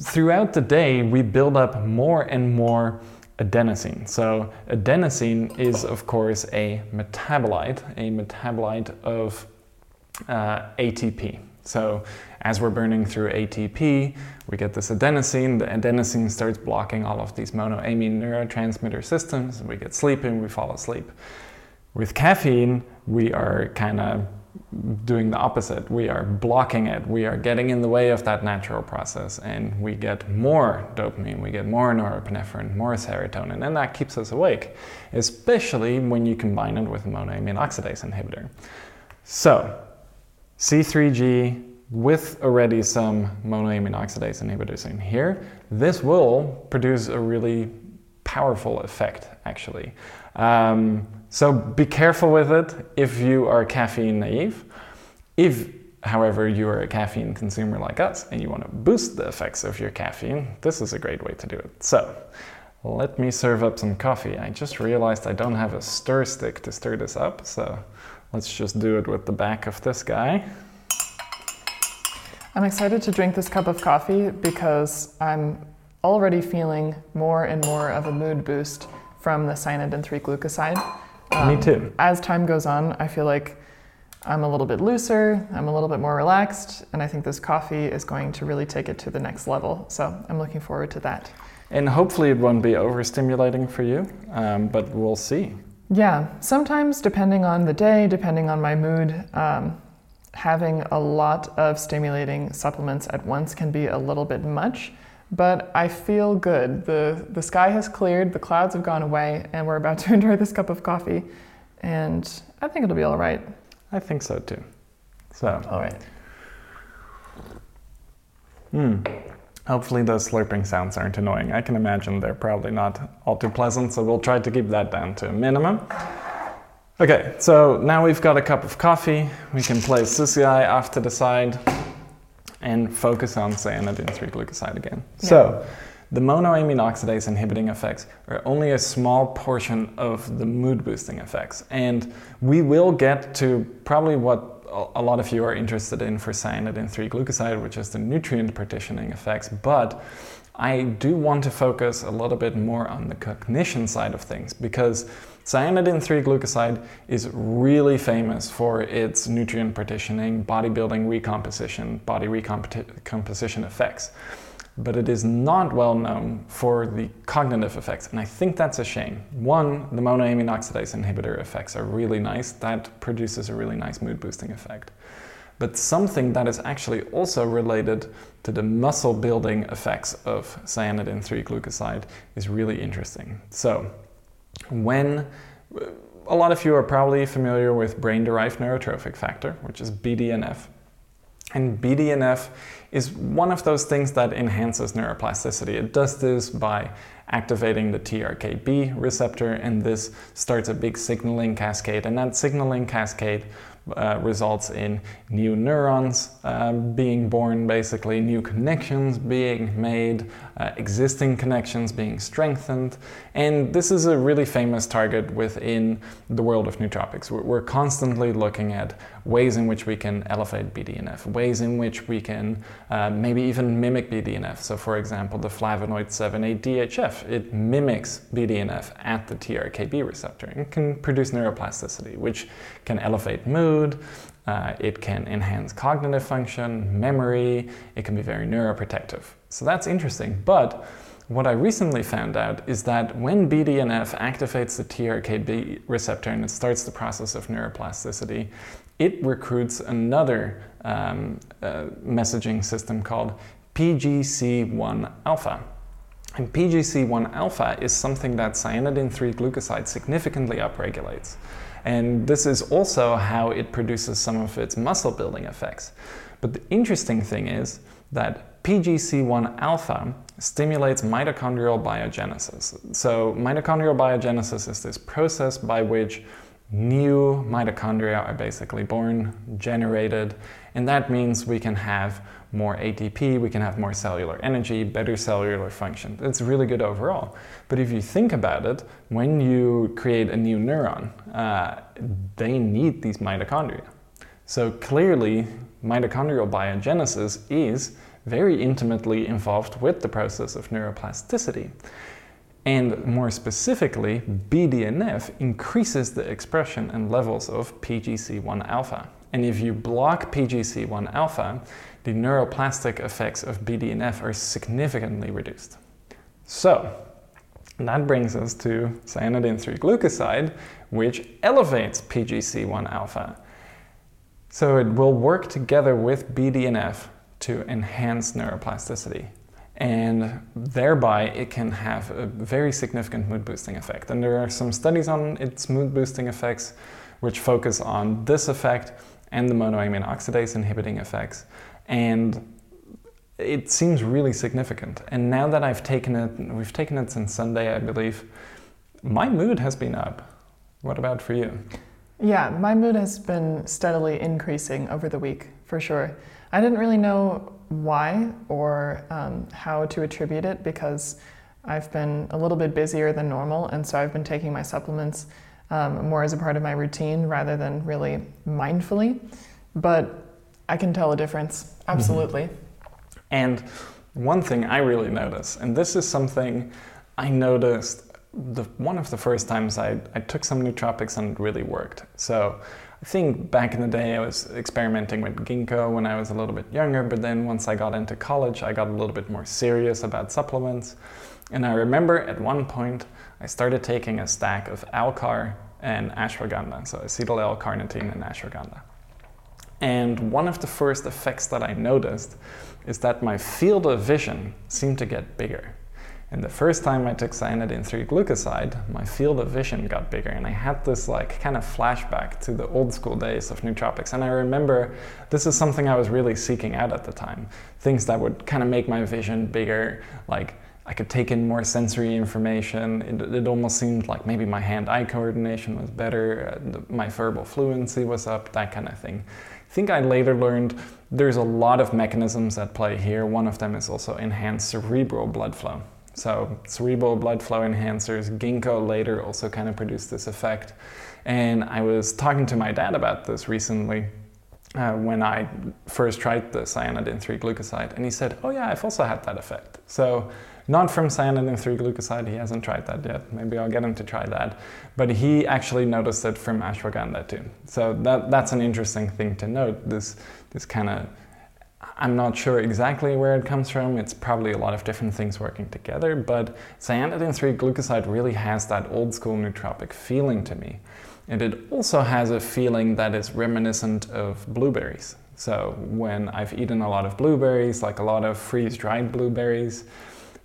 throughout the day, we build up more and more adenosine. So, adenosine is, of course, a metabolite, a metabolite of uh, ATP. So, as we're burning through ATP, we get this adenosine. The adenosine starts blocking all of these monoamine neurotransmitter systems. We get sleepy and we fall asleep. With caffeine, we are kind of doing the opposite. We are blocking it. We are getting in the way of that natural process, and we get more dopamine, we get more norepinephrine, more serotonin, and that keeps us awake, especially when you combine it with a monoamine oxidase inhibitor. So, C3G with already some monoamine oxidase inhibitors in here, this will produce a really powerful effect, actually. Um, so be careful with it if you are caffeine naive. If, however, you are a caffeine consumer like us and you want to boost the effects of your caffeine, this is a great way to do it. So let me serve up some coffee. I just realized I don't have a stir stick to stir this up, so let's just do it with the back of this guy. I'm excited to drink this cup of coffee because I'm already feeling more and more of a mood boost from the cyanidin 3 glucoside. Me too. As time goes on, I feel like I'm a little bit looser, I'm a little bit more relaxed, and I think this coffee is going to really take it to the next level. So I'm looking forward to that. And hopefully it won't be overstimulating for you, um, but we'll see. Yeah, sometimes depending on the day, depending on my mood, um, having a lot of stimulating supplements at once can be a little bit much. But I feel good. The, the sky has cleared, the clouds have gone away, and we're about to enjoy this cup of coffee. And I think it'll be all right. I think so too. So, All right. hmm. Hopefully those slurping sounds aren't annoying. I can imagine they're probably not all too pleasant, so we'll try to keep that down to a minimum. Okay, so now we've got a cup of coffee. We can place Susi off to the side and focus on cyanidin 3 glucoside again. So, the monoamine oxidase inhibiting effects are only a small portion of the mood boosting effects. And we will get to probably what a lot of you are interested in for cyanidin 3 glucoside, which is the nutrient partitioning effects. But I do want to focus a little bit more on the cognition side of things because Cyanidin 3 glucoside is really famous for its nutrient partitioning, bodybuilding recomposition, body recomposition effects. But it is not well known for the cognitive effects, and I think that's a shame. One, the monoamine oxidase inhibitor effects are really nice, that produces a really nice mood boosting effect. But something that is actually also related to the muscle building effects of cyanidin 3 glucoside is really interesting. So, when a lot of you are probably familiar with brain derived neurotrophic factor, which is BDNF. And BDNF is one of those things that enhances neuroplasticity. It does this by activating the TRKB receptor, and this starts a big signaling cascade. And that signaling cascade uh, results in new neurons uh, being born, basically, new connections being made, uh, existing connections being strengthened. And this is a really famous target within the world of nootropics. We're, we're constantly looking at ways in which we can elevate BDNF, ways in which we can uh, maybe even mimic BDNF. So, for example, the flavonoid 7,8-DHF, it mimics BDNF at the TRKB receptor and can produce neuroplasticity, which can elevate mood, uh, it can enhance cognitive function, memory, it can be very neuroprotective. So that's interesting. But what I recently found out is that when BDNF activates the TRKB receptor and it starts the process of neuroplasticity, it recruits another um, uh, messaging system called PGC1 alpha. And PGC1 alpha is something that cyanidin 3 glucoside significantly upregulates. And this is also how it produces some of its muscle building effects. But the interesting thing is that PGC1 alpha stimulates mitochondrial biogenesis. So, mitochondrial biogenesis is this process by which new mitochondria are basically born, generated, and that means we can have more ATP, we can have more cellular energy, better cellular function. It's really good overall. But if you think about it, when you create a new neuron, uh, they need these mitochondria. So clearly, mitochondrial biogenesis is very intimately involved with the process of neuroplasticity. And more specifically, BDNF increases the expression and levels of PGC1 alpha. And if you block PGC1 alpha, the neuroplastic effects of BDNF are significantly reduced. So, that brings us to cyanidin 3 glucoside, which elevates PGC1 alpha. So, it will work together with BDNF to enhance neuroplasticity and thereby it can have a very significant mood boosting effect. And there are some studies on its mood boosting effects which focus on this effect and the monoamine oxidase inhibiting effects. And it seems really significant. And now that I've taken it, we've taken it since Sunday, I believe, my mood has been up. What about for you? Yeah, my mood has been steadily increasing over the week, for sure. I didn't really know why or um, how to attribute it because I've been a little bit busier than normal, and so I've been taking my supplements um, more as a part of my routine rather than really mindfully. But I can tell a difference, mm-hmm. absolutely. Mm-hmm. And one thing I really notice, and this is something I noticed the one of the first times I, I took some nootropics and it really worked. So I think back in the day I was experimenting with ginkgo when I was a little bit younger, but then once I got into college, I got a little bit more serious about supplements. And I remember at one point I started taking a stack of Alcar and ashwagandha, so acetyl L-carnitine and ashwagandha. And one of the first effects that I noticed is that my field of vision seemed to get bigger. And the first time I took cyanidin 3 glucoside, my field of vision got bigger, and I had this like kind of flashback to the old school days of nootropics. And I remember this is something I was really seeking out at the time things that would kind of make my vision bigger, like I could take in more sensory information. It, it almost seemed like maybe my hand eye coordination was better, my verbal fluency was up, that kind of thing. I think I later learned there's a lot of mechanisms at play here. One of them is also enhanced cerebral blood flow. So cerebral blood flow enhancers, ginkgo later also kind of produced this effect. And I was talking to my dad about this recently uh, when I first tried the cyanidin 3 glucoside, and he said, Oh, yeah, I've also had that effect. So Not from cyanidin 3 glucoside, he hasn't tried that yet. Maybe I'll get him to try that. But he actually noticed it from ashwagandha too. So that, that's an interesting thing to note. This, this kind of I'm not sure exactly where it comes from. It's probably a lot of different things working together, but cyanidin 3 glucoside really has that old school nootropic feeling to me. And it also has a feeling that is reminiscent of blueberries. So when I've eaten a lot of blueberries, like a lot of freeze dried blueberries,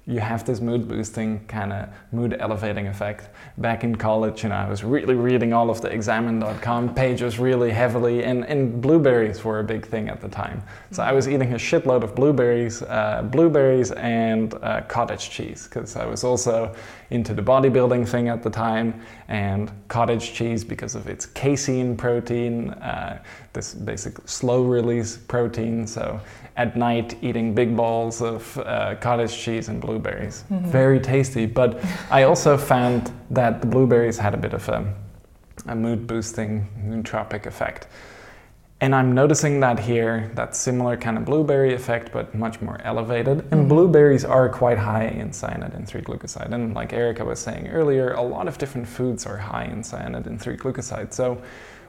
you have this mood boosting kind of mood elevating effect. Back in college, you know, I was really reading all of the examine.com pages really heavily, and, and blueberries were a big thing at the time. So I was eating a shitload of blueberries, uh, blueberries and uh, cottage cheese, because I was also into the bodybuilding thing at the time, and cottage cheese because of its casein protein, uh, this basic slow release protein. So at night eating big balls of uh, cottage cheese and blueberries. Mm-hmm. Very tasty. But I also found that the blueberries had a bit of a, a mood boosting nootropic effect. And I'm noticing that here, that similar kind of blueberry effect, but much more elevated. And mm-hmm. blueberries are quite high in cyanidin 3 glucoside. And like Erika was saying earlier, a lot of different foods are high in cyanidin 3 glucoside. So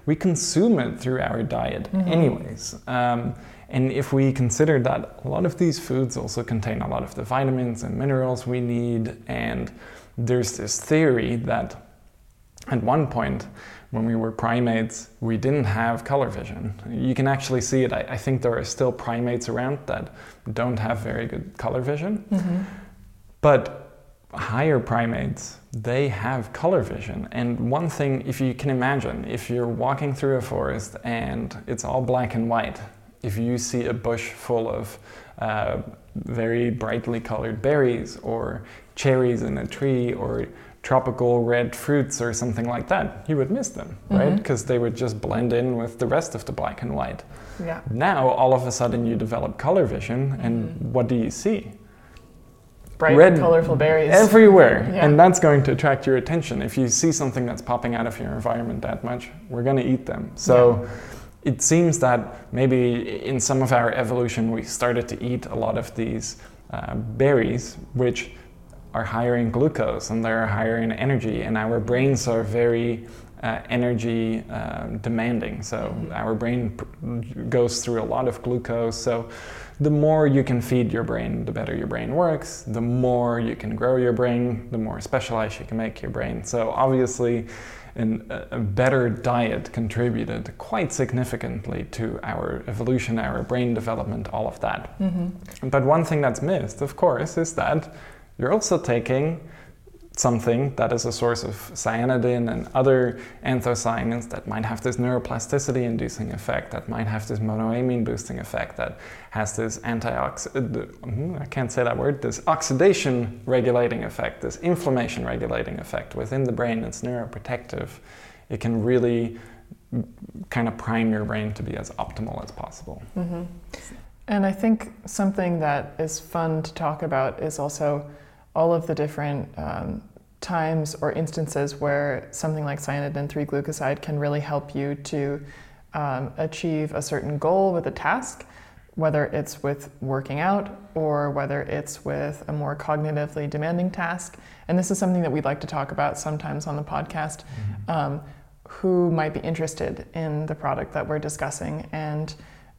we consume it through our diet, mm-hmm. anyways. Um, and if we consider that a lot of these foods also contain a lot of the vitamins and minerals we need, and there's this theory that at one point, when we were primates, we didn't have color vision. You can actually see it. I, I think there are still primates around that don't have very good color vision. Mm-hmm. But higher primates, they have color vision. And one thing, if you can imagine, if you're walking through a forest and it's all black and white, if you see a bush full of uh, very brightly colored berries or cherries in a tree or tropical red fruits or something like that, you would miss them, mm-hmm. right? Because they would just blend in with the rest of the black and white. Yeah. Now, all of a sudden, you develop color vision, and mm-hmm. what do you see? Bright, red, colorful berries everywhere, yeah. and that's going to attract your attention. If you see something that's popping out of your environment that much, we're going to eat them. So. Yeah it seems that maybe in some of our evolution we started to eat a lot of these uh, berries, which are higher in glucose and they're higher in energy, and our brains are very uh, energy uh, demanding. So mm-hmm. our brain pr- goes through a lot of glucose. So the more you can feed your brain, the better your brain works. The more you can grow your brain, the more specialized you can make your brain. So obviously, and a better diet contributed quite significantly to our evolution, our brain development, all of that. Mm-hmm. But one thing that's missed, of course, is that you're also taking something that is a source of cyanidin and other anthocyanins that might have this neuroplasticity inducing effect, that might have this monoamine boosting effect, that has this antioxidant, uh, hmm, I can't say that word, this oxidation regulating effect, this inflammation regulating effect within the brain. It's neuroprotective. It can really kind of prime your brain to be as optimal as possible. Mm-hmm. And I think something that is fun to talk about is also all of the different um, times or instances where something like cyanidin 3 glucoside can really help you to um, achieve a certain goal with a task, whether it's with working out or whether it's with a more cognitively demanding task. And this is something that we'd like to talk about sometimes on the podcast. Mm-hmm. Um, who might be interested in the product that we're discussing and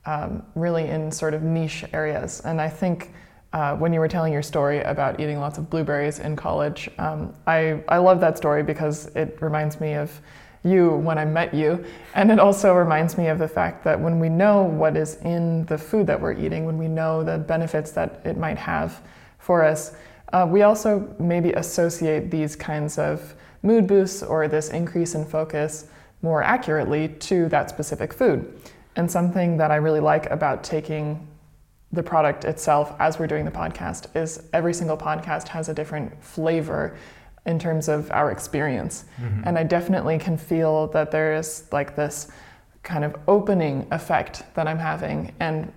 um, really in sort of niche areas. And I think uh, when you were telling your story about eating lots of blueberries in college. Um, I, I love that story because it reminds me of you when I met you. And it also reminds me of the fact that when we know what is in the food that we're eating, when we know the benefits that it might have for us, uh, we also maybe associate these kinds of mood boosts or this increase in focus more accurately to that specific food. And something that I really like about taking the product itself as we're doing the podcast is every single podcast has a different flavor in terms of our experience. Mm-hmm. And I definitely can feel that there is like this kind of opening effect that I'm having. And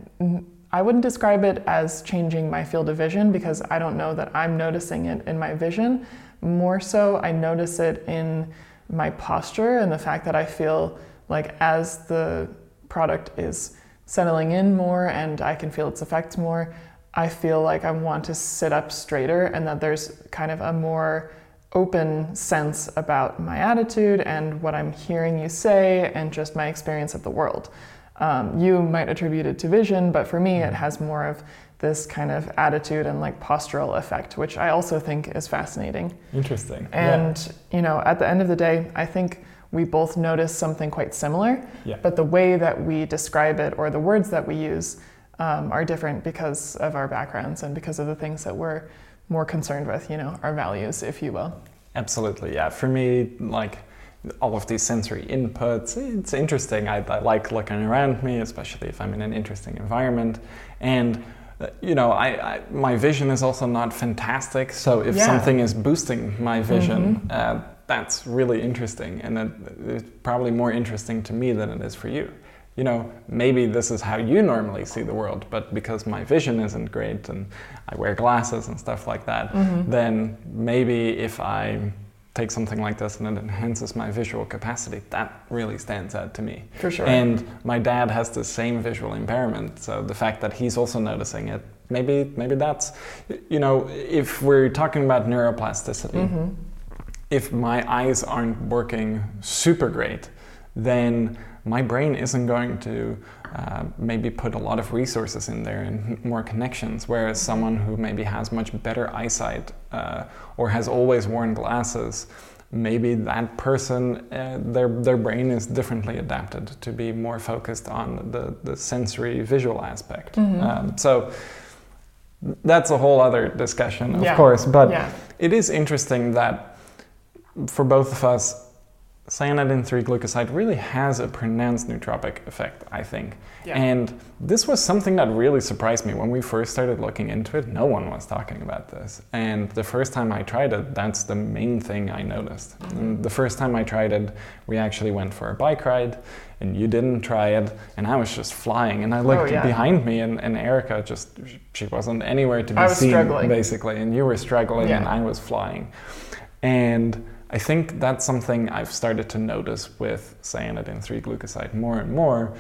I wouldn't describe it as changing my field of vision because I don't know that I'm noticing it in my vision. More so, I notice it in my posture and the fact that I feel like as the product is settling in more and I can feel its effects more, I feel like I want to sit up straighter and that there's kind of a more open sense about my attitude and what I'm hearing you say and just my experience of the world. Um, you might attribute it to vision, but for me, it has more of this kind of attitude and like postural effect, which I also think is fascinating. Interesting. And, yeah. you know, at the end of the day, I think we both notice something quite similar, yeah. but the way that we describe it or the words that we use um, are different because of our backgrounds and because of the things that we're more concerned with, you know, our values, if you will. Absolutely, yeah. For me, like all of these sensory inputs, it's interesting. I, I like looking around me, especially if I'm in an interesting environment. And uh, you know, I, I, my vision is also not fantastic. So if yeah. something is boosting my vision, mm-hmm. uh, that's really interesting, and it, it's probably more interesting to me than it is for you you know, maybe this is how you normally see the world, but because my vision isn't great and I wear glasses and stuff like that, mm-hmm. then maybe if I take something like this and it enhances my visual capacity, that really stands out to me. For sure. And my dad has the same visual impairment, so the fact that he's also noticing it, maybe maybe that's, you know, if we're talking about neuroplasticity, mm-hmm. If my eyes aren't working super great, then my brain isn't going to uh, maybe put a lot of resources in there and more connections. Whereas someone who maybe has much better eyesight uh, or has always worn glasses, maybe that person, uh, their, their brain is differently adapted to be more focused on the, the sensory visual aspect. Mm-hmm. Um, so that's a whole other discussion, of yeah. course. But yeah. it is interesting that for both of us, cyanidin 3 glucoside really has a pronounced nootropic effect, I think. Yeah. And this was something that really surprised me when we first started looking into it. No one was talking about this. And the first time I tried it, that's the main thing I noticed. Mm-hmm. And the first time I tried it, we actually went for a bike ride and you didn't try it and I was just flying and I looked oh, yeah. behind me and, and Erika just she wasn't anywhere to be seen struggling. basically and you were struggling yeah. and I was flying. And I think that's something I've started to notice with cyanidin 3 glucoside more and more.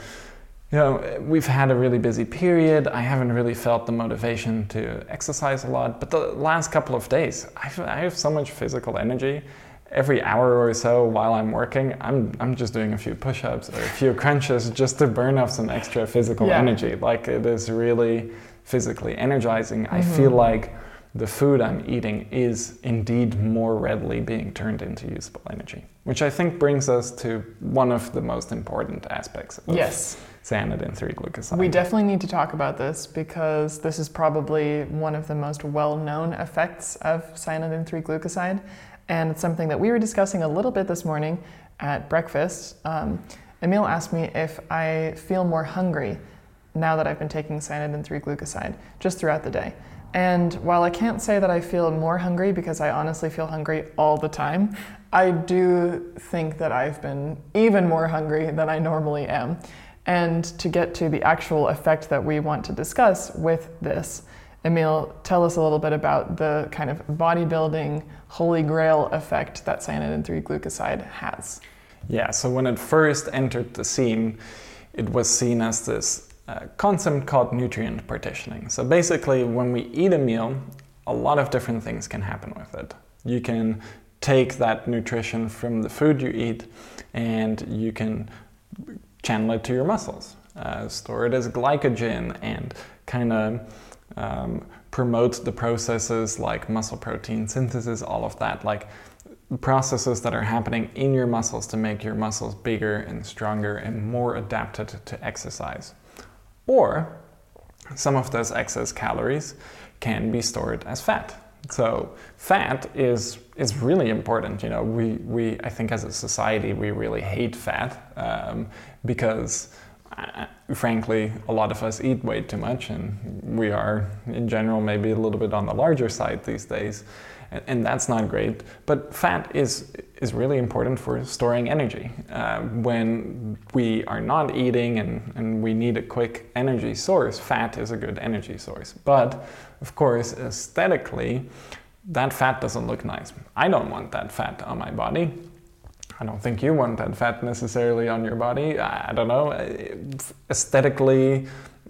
You know, we've had a really busy period. I haven't really felt the motivation to exercise a lot, but the last couple of days, I've, I have so much physical energy. Every hour or so while I'm working, I'm, I'm just doing a few push ups or a few crunches just to burn off some extra physical yeah. energy. Like it is really physically energizing. Mm-hmm. I feel like the food I'm eating is indeed more readily being turned into usable energy. Which I think brings us to one of the most important aspects of yes. cyanidin 3 glucoside. We definitely need to talk about this because this is probably one of the most well known effects of cyanidin 3 glucoside. And it's something that we were discussing a little bit this morning at breakfast. Um, Emiel asked me if I feel more hungry now that I've been taking cyanidin 3 glucoside just throughout the day. And while I can't say that I feel more hungry because I honestly feel hungry all the time, I do think that I've been even more hungry than I normally am. And to get to the actual effect that we want to discuss with this, Emiel, tell us a little bit about the kind of bodybuilding holy grail effect that cyanidin 3 glucoside has. Yeah, so when it first entered the scene, it was seen as this concept called nutrient partitioning. So basically, when we eat a meal, a lot of different things can happen with it. You can take that nutrition from the food you eat and you can channel it to your muscles, uh, store it as glycogen, and kind of um, promote the processes like muscle protein synthesis, all of that, like processes that are happening in your muscles to make your muscles bigger and stronger and more adapted to exercise. Or some of those excess calories can be stored as fat. So fat is is really important. You know, we we I think as a society we really hate fat um, because. Uh, frankly, a lot of us eat way too much, and we are, in general, maybe a little bit on the larger side these days and, and that's not great. But fat is is really important for storing energy. Uh, when we are not eating and, and we need a quick energy source, fat is a good energy source. But of course, aesthetically, that fat doesn't look nice. I don't want that fat on my body. I don't think you want that fat necessarily on your body. I don't know. Aesthetically,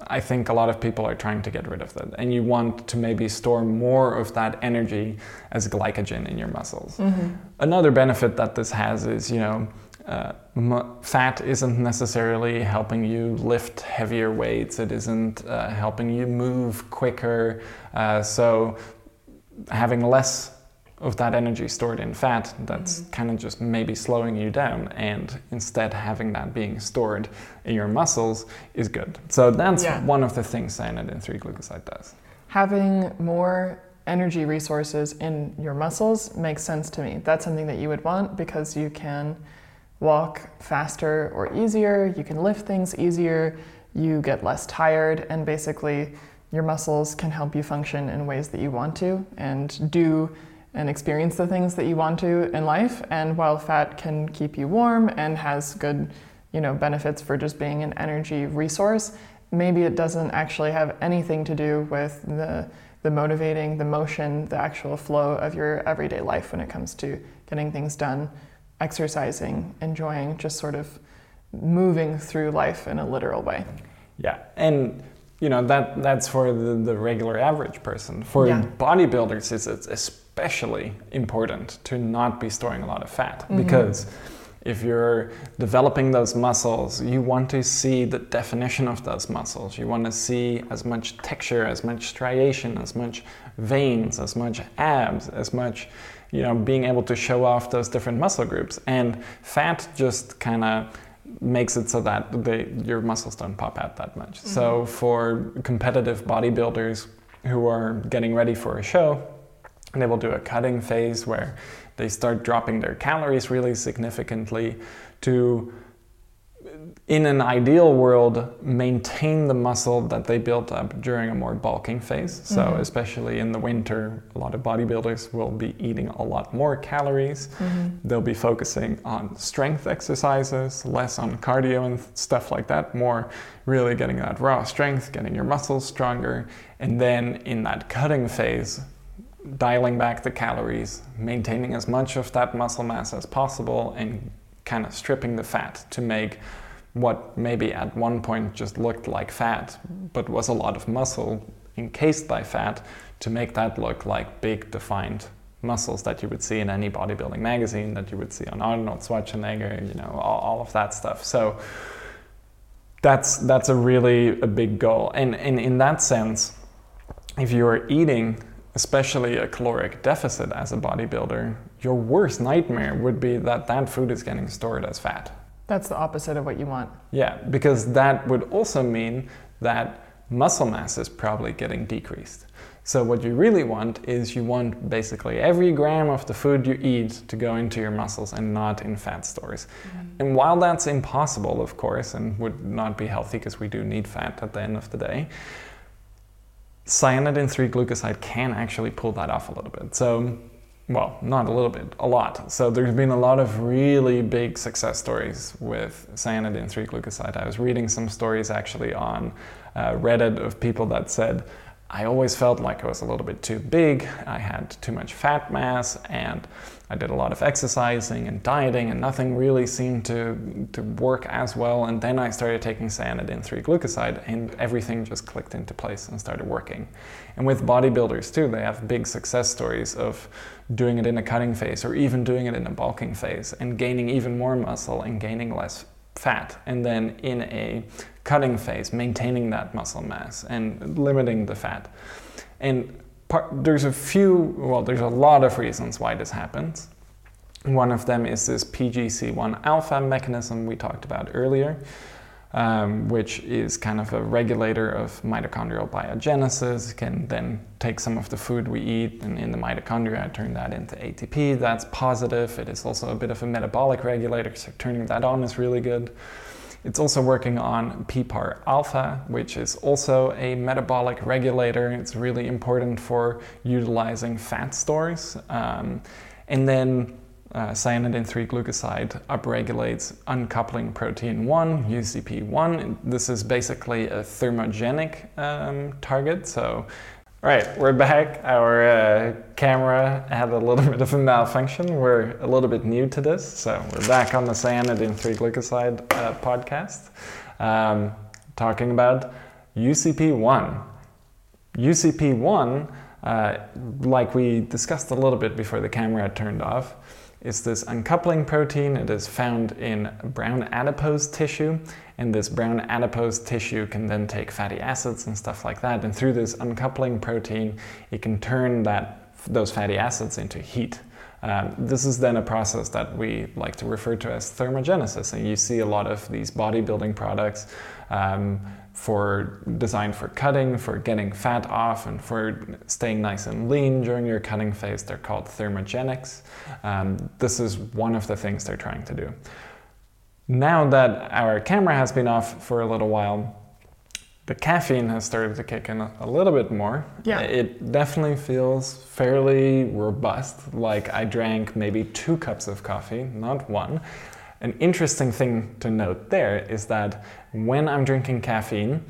I think a lot of people are trying to get rid of that, and you want to maybe store more of that energy as glycogen in your muscles. Mm-hmm. Another benefit that this has is, you know, uh, fat isn't necessarily helping you lift heavier weights. It isn't uh, helping you move quicker. Uh, so having less of that energy stored in fat that's Mhm. kind of just maybe slowing you down and instead having that being stored in your muscles is good so that's Yeah. one of the things cyanidin 3 glucoside does Having more energy resources in your muscles makes sense to me. That's something that you would want because you can walk faster or easier, you can lift things easier, you get less tired, and basically your muscles can help you function in ways that you want to and do and experience the things that you want to in life. And while fat can keep you warm and has good, you know, benefits for just being an energy resource, maybe it doesn't actually have anything to do with the the motivating, the motion, the actual flow of your everyday life when it comes to getting things done, exercising, enjoying, just sort of moving through life in a literal way. yeah and you know that that's for the, the regular average person for Yeah. bodybuilders it's, it's especially important to not be storing a lot of fat Mhm. because if you're developing those muscles you want to see the definition of those muscles you want to see as much texture as much striation as much veins as much abs as much you know being able to show off those different muscle groups and fat just kind of makes it so that they, your muscles don't pop out that much. So for competitive bodybuilders who are getting ready for a show, they will do a cutting phase where they start dropping their calories really significantly to in an ideal world maintain the muscle that they built up during a more bulking phase. So Mhm. especially in the winter a lot of bodybuilders will be eating a lot more calories. They'll be focusing on strength exercises, less on cardio and stuff like that, more really getting that raw strength, getting your muscles stronger, and then in that cutting phase, dialing back the calories, maintaining as much of that muscle mass as possible, and kind of stripping the fat to make what maybe at one point just looked like fat, but was a lot of muscle encased by fat, to make that look like big defined muscles that you would see in any bodybuilding magazine, that you would see on Arnold Schwarzenegger, you know, all, all of that stuff. So that's that's a really a big goal. And, and in that sense, if you are eating, especially a caloric deficit as a bodybuilder, your worst nightmare would be that that food is getting stored as fat. That's the opposite of what you want. Yeah, because that would also mean that muscle mass is probably getting decreased. So what you really want is you want basically every gram of the food you eat to go into your muscles and not in fat stores. Mm-hmm. And while that's impossible, of course, and would not be healthy because we do need fat at the end of the day, cyanidin 3 glucoside can actually pull that off a little bit. So, well, not a little bit, a lot. So, there's been a lot of really big success stories with cyanidin 3 glucoside. I was reading some stories actually on uh, Reddit of people that said, I always felt like I was a little bit too big, I had too much fat mass, and I did a lot of exercising and dieting, and nothing really seemed to, to work as well. And then I started taking cyanidin 3 glucoside, and everything just clicked into place and started working. And with bodybuilders too, they have big success stories of doing it in a cutting phase or even doing it in a bulking phase and gaining even more muscle and gaining less fat. And then in a cutting phase, maintaining that muscle mass and limiting the fat. And part, there's a few, well, there's a lot of reasons why this happens. One of them is this PGC1 alpha mechanism we talked about earlier, um, which is kind of a regulator of mitochondrial biogenesis. Can then take some of the food we eat and in the mitochondria turn that into ATP. That's positive. It is also a bit of a metabolic regulator, so turning that on is really good. It's also working on PPAR alpha, which is also a metabolic regulator. It's really important for utilizing fat stores. Um, and then uh, cyanidin 3 glucoside upregulates uncoupling protein 1, UCP1. This is basically a thermogenic um, target. So, all right, we're back. Our uh, camera had a little bit of a malfunction. We're a little bit new to this. So, we're back on the cyanidin 3 glucoside uh, podcast, um, talking about UCP1. UCP1, uh, like we discussed a little bit before the camera turned off, is this uncoupling protein. It is found in brown adipose tissue, and this brown adipose tissue can then take fatty acids and stuff like that. And through this uncoupling protein, it can turn that those fatty acids into heat. Um, this is then a process that we like to refer to as thermogenesis, and you see a lot of these bodybuilding products um, for designed for cutting, for getting fat off, and for staying nice and lean during your cutting phase. They're called thermogenics. Um, this is one of the things they're trying to do. Now that our camera has been off for a little while, the caffeine has started to kick in a, little bit more. Yeah. It definitely feels fairly robust, like I drank maybe two cups of coffee, not one. An interesting thing to note there is that when I'm drinking caffeine,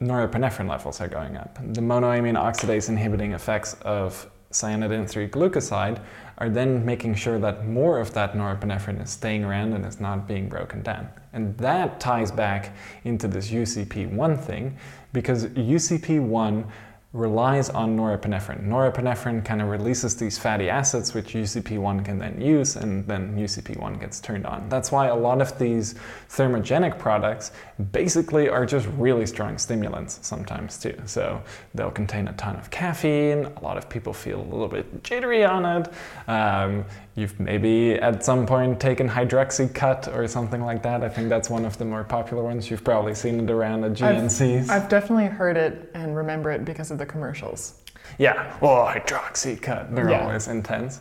norepinephrine levels are going up. The monoamine oxidase inhibiting effects of cyanidin 3 glucoside are then making sure that more of that norepinephrine is staying around and is not being broken down. And that ties back into this UCP1 thing because UCP1 relies on norepinephrine. Norepinephrine kind of releases these fatty acids, which UCP1 can then use, and then UCP1 gets turned on. That's why a lot of these thermogenic products basically are just really strong stimulants sometimes too. So they'll contain a ton of caffeine. A lot of people feel a little bit jittery on it. Um, you've maybe at some point taken Hydroxycut or something like that. I think that's one of the more popular ones. You've probably seen it around at GNCs. I've, I've definitely heard it and remember it because of the commercials. Yeah, well, hydroxycut, they're yeah. always intense.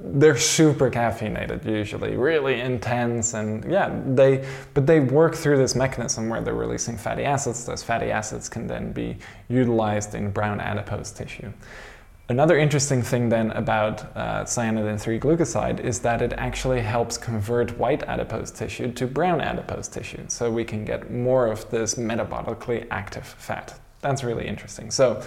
They're super caffeinated usually, really intense, and yeah, they but they work through this mechanism where they're releasing fatty acids. Those fatty acids can then be utilized in brown adipose tissue. Another interesting thing then about uh, cyanidin 3 glucoside is that it actually helps convert white adipose tissue to brown adipose tissue, so we can get more of this metabolically active fat. That's really interesting. So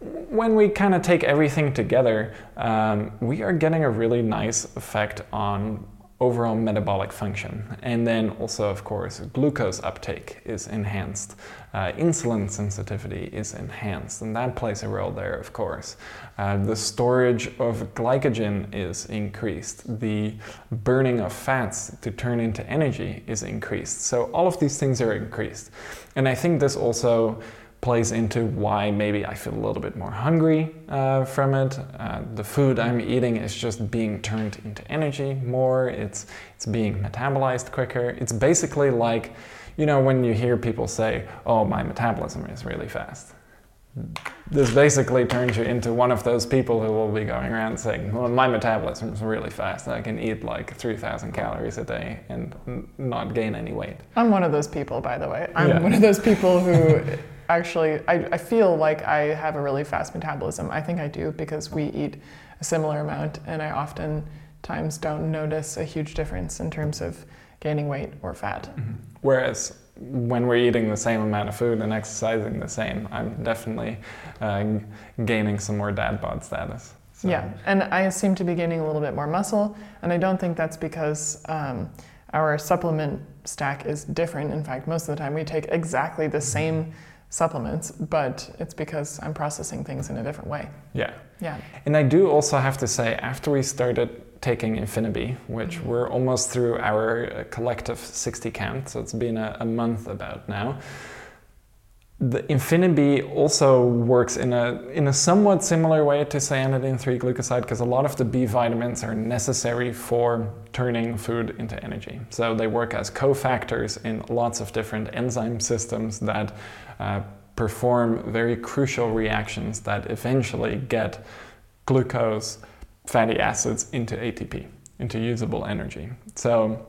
when we kind of take everything together, um, we are getting a really nice effect on overall metabolic function. And then also, of course, glucose uptake is enhanced. Uh, insulin sensitivity is enhanced, and that plays a role there, of course. Uh, the storage of glycogen is increased. The burning of fats to turn into energy is increased. So, all of these things are increased. And I think this also plays into why maybe I feel a little bit more hungry uh, from it. Uh, the food I'm eating is just being turned into energy more. It's it's being metabolized quicker. It's basically like, you know, when you hear people say, "Oh, my metabolism is really fast." This basically turns you into one of those people who will be going around saying, "Well, my metabolism is really fast. I can eat like 3,000 calories a day and not gain any weight." I'm one of those people, by the way. I'm yeah. one of those people who actually, I, I feel like I have a really fast metabolism. I think I do because we eat a similar amount, and I oftentimes don't notice a huge difference in terms of gaining weight or fat. Mm-hmm. Whereas when we're eating the same amount of food and exercising the same, I'm definitely uh, gaining some more dad bod status. So. Yeah, and I seem to be gaining a little bit more muscle, and I don't think that's because um, our supplement stack is different. In fact, most of the time we take exactly the same supplements, but it's because I'm processing things in a different way. Yeah. Yeah. And I do also have to say, after we started taking Infinibee, which mm-hmm. we're almost through our uh, collective 60 count, so it's been a, a month about now. The Infinibee also works in a in a somewhat similar way to cyanidin 3 glucoside because a lot of the B vitamins are necessary for turning food into energy. So they work as cofactors in lots of different enzyme systems that uh, perform very crucial reactions that eventually get glucose, fatty acids into ATP, into usable energy. So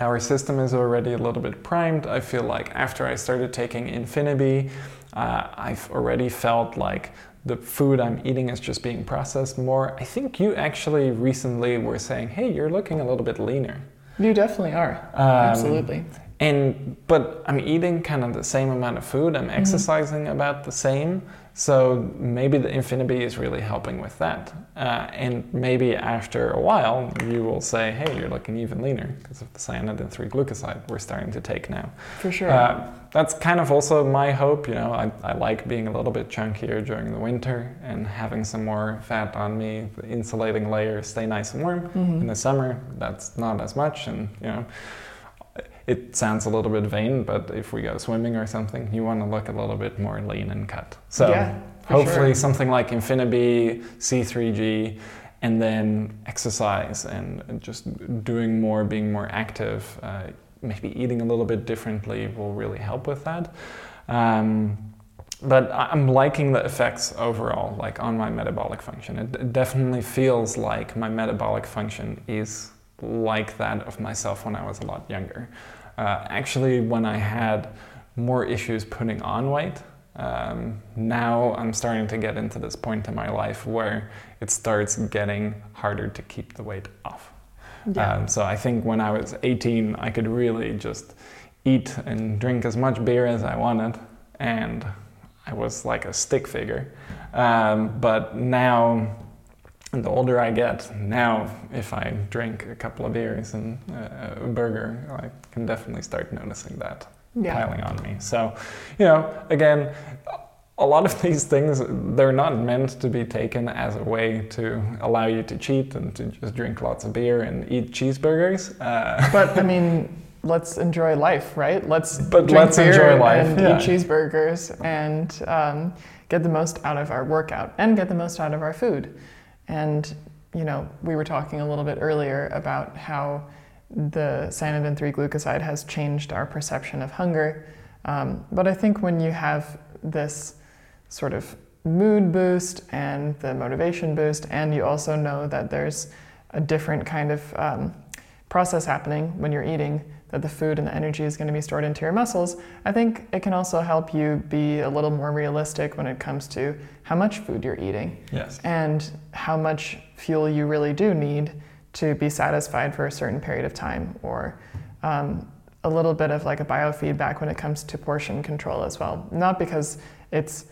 our system is already a little bit primed. I feel like after I started taking Infinibee, uh, I've already felt like the food I'm eating is just being processed more. I think you actually recently were saying, hey, you're looking a little bit leaner. You definitely are. Um, Absolutely and but i'm eating kind of the same amount of food i'm mm-hmm. exercising mm-hmm. about the same so maybe the infinibee is really helping with that uh, and maybe after a while you will say hey you're looking even leaner because of the cyanidin 3 glucoside we're starting to take now for sure uh, that's kind of also my hope. You know, I, I like being a little bit chunkier during the winter and having some more fat on me. The insulating layer stay nice and warm. Mm-hmm. In the summer, that's not as much, and you know, it sounds a little bit vain, but if we go swimming or something, you want to look a little bit more lean and cut. So Yeah, hopefully sure. something like Infinibee, C3G, and then exercise and just doing more, being more active, uh, maybe eating a little bit differently will really help with that. Um, but I'm liking the effects overall, like on my metabolic function. It it definitely feels like my metabolic function is like that of myself when I was a lot younger. Uh, actually, when I had more issues putting on weight, um, now I'm starting to get into this point in my life where it starts getting harder to keep the weight off. Yeah. Um, so I think when I was 18, I could really just eat and drink as much beer as I wanted, and I was like a stick figure. Um, but now, the older I get, now if I drink a couple of beers and uh, a burger, I can definitely start noticing that yeah. piling on me. So, you know, again, a lot of these things they're not meant to be taken as a way to allow you to cheat and to just drink lots of beer and eat cheeseburgers. Uh, But I mean, let's enjoy life, right? Let's But drink let's beer enjoy life, and yeah. eat cheeseburgers and um, get the most out of our workout and get the most out of our food. And you know, we were talking a little bit earlier about how the cyanidin 3 glucoside has changed our perception of hunger. Um, but I think when you have this sort of mood boost and the motivation boost, and you also know that there's a different kind of um, process happening when you're eating, that the food and the energy is going to be stored into your muscles, I think it can also help you be a little more realistic when it comes to how much food you're eating yes. and how much fuel you really do need to be satisfied for a certain period of time, or um, a little bit of like a biofeedback when it comes to portion control as well. Not because it's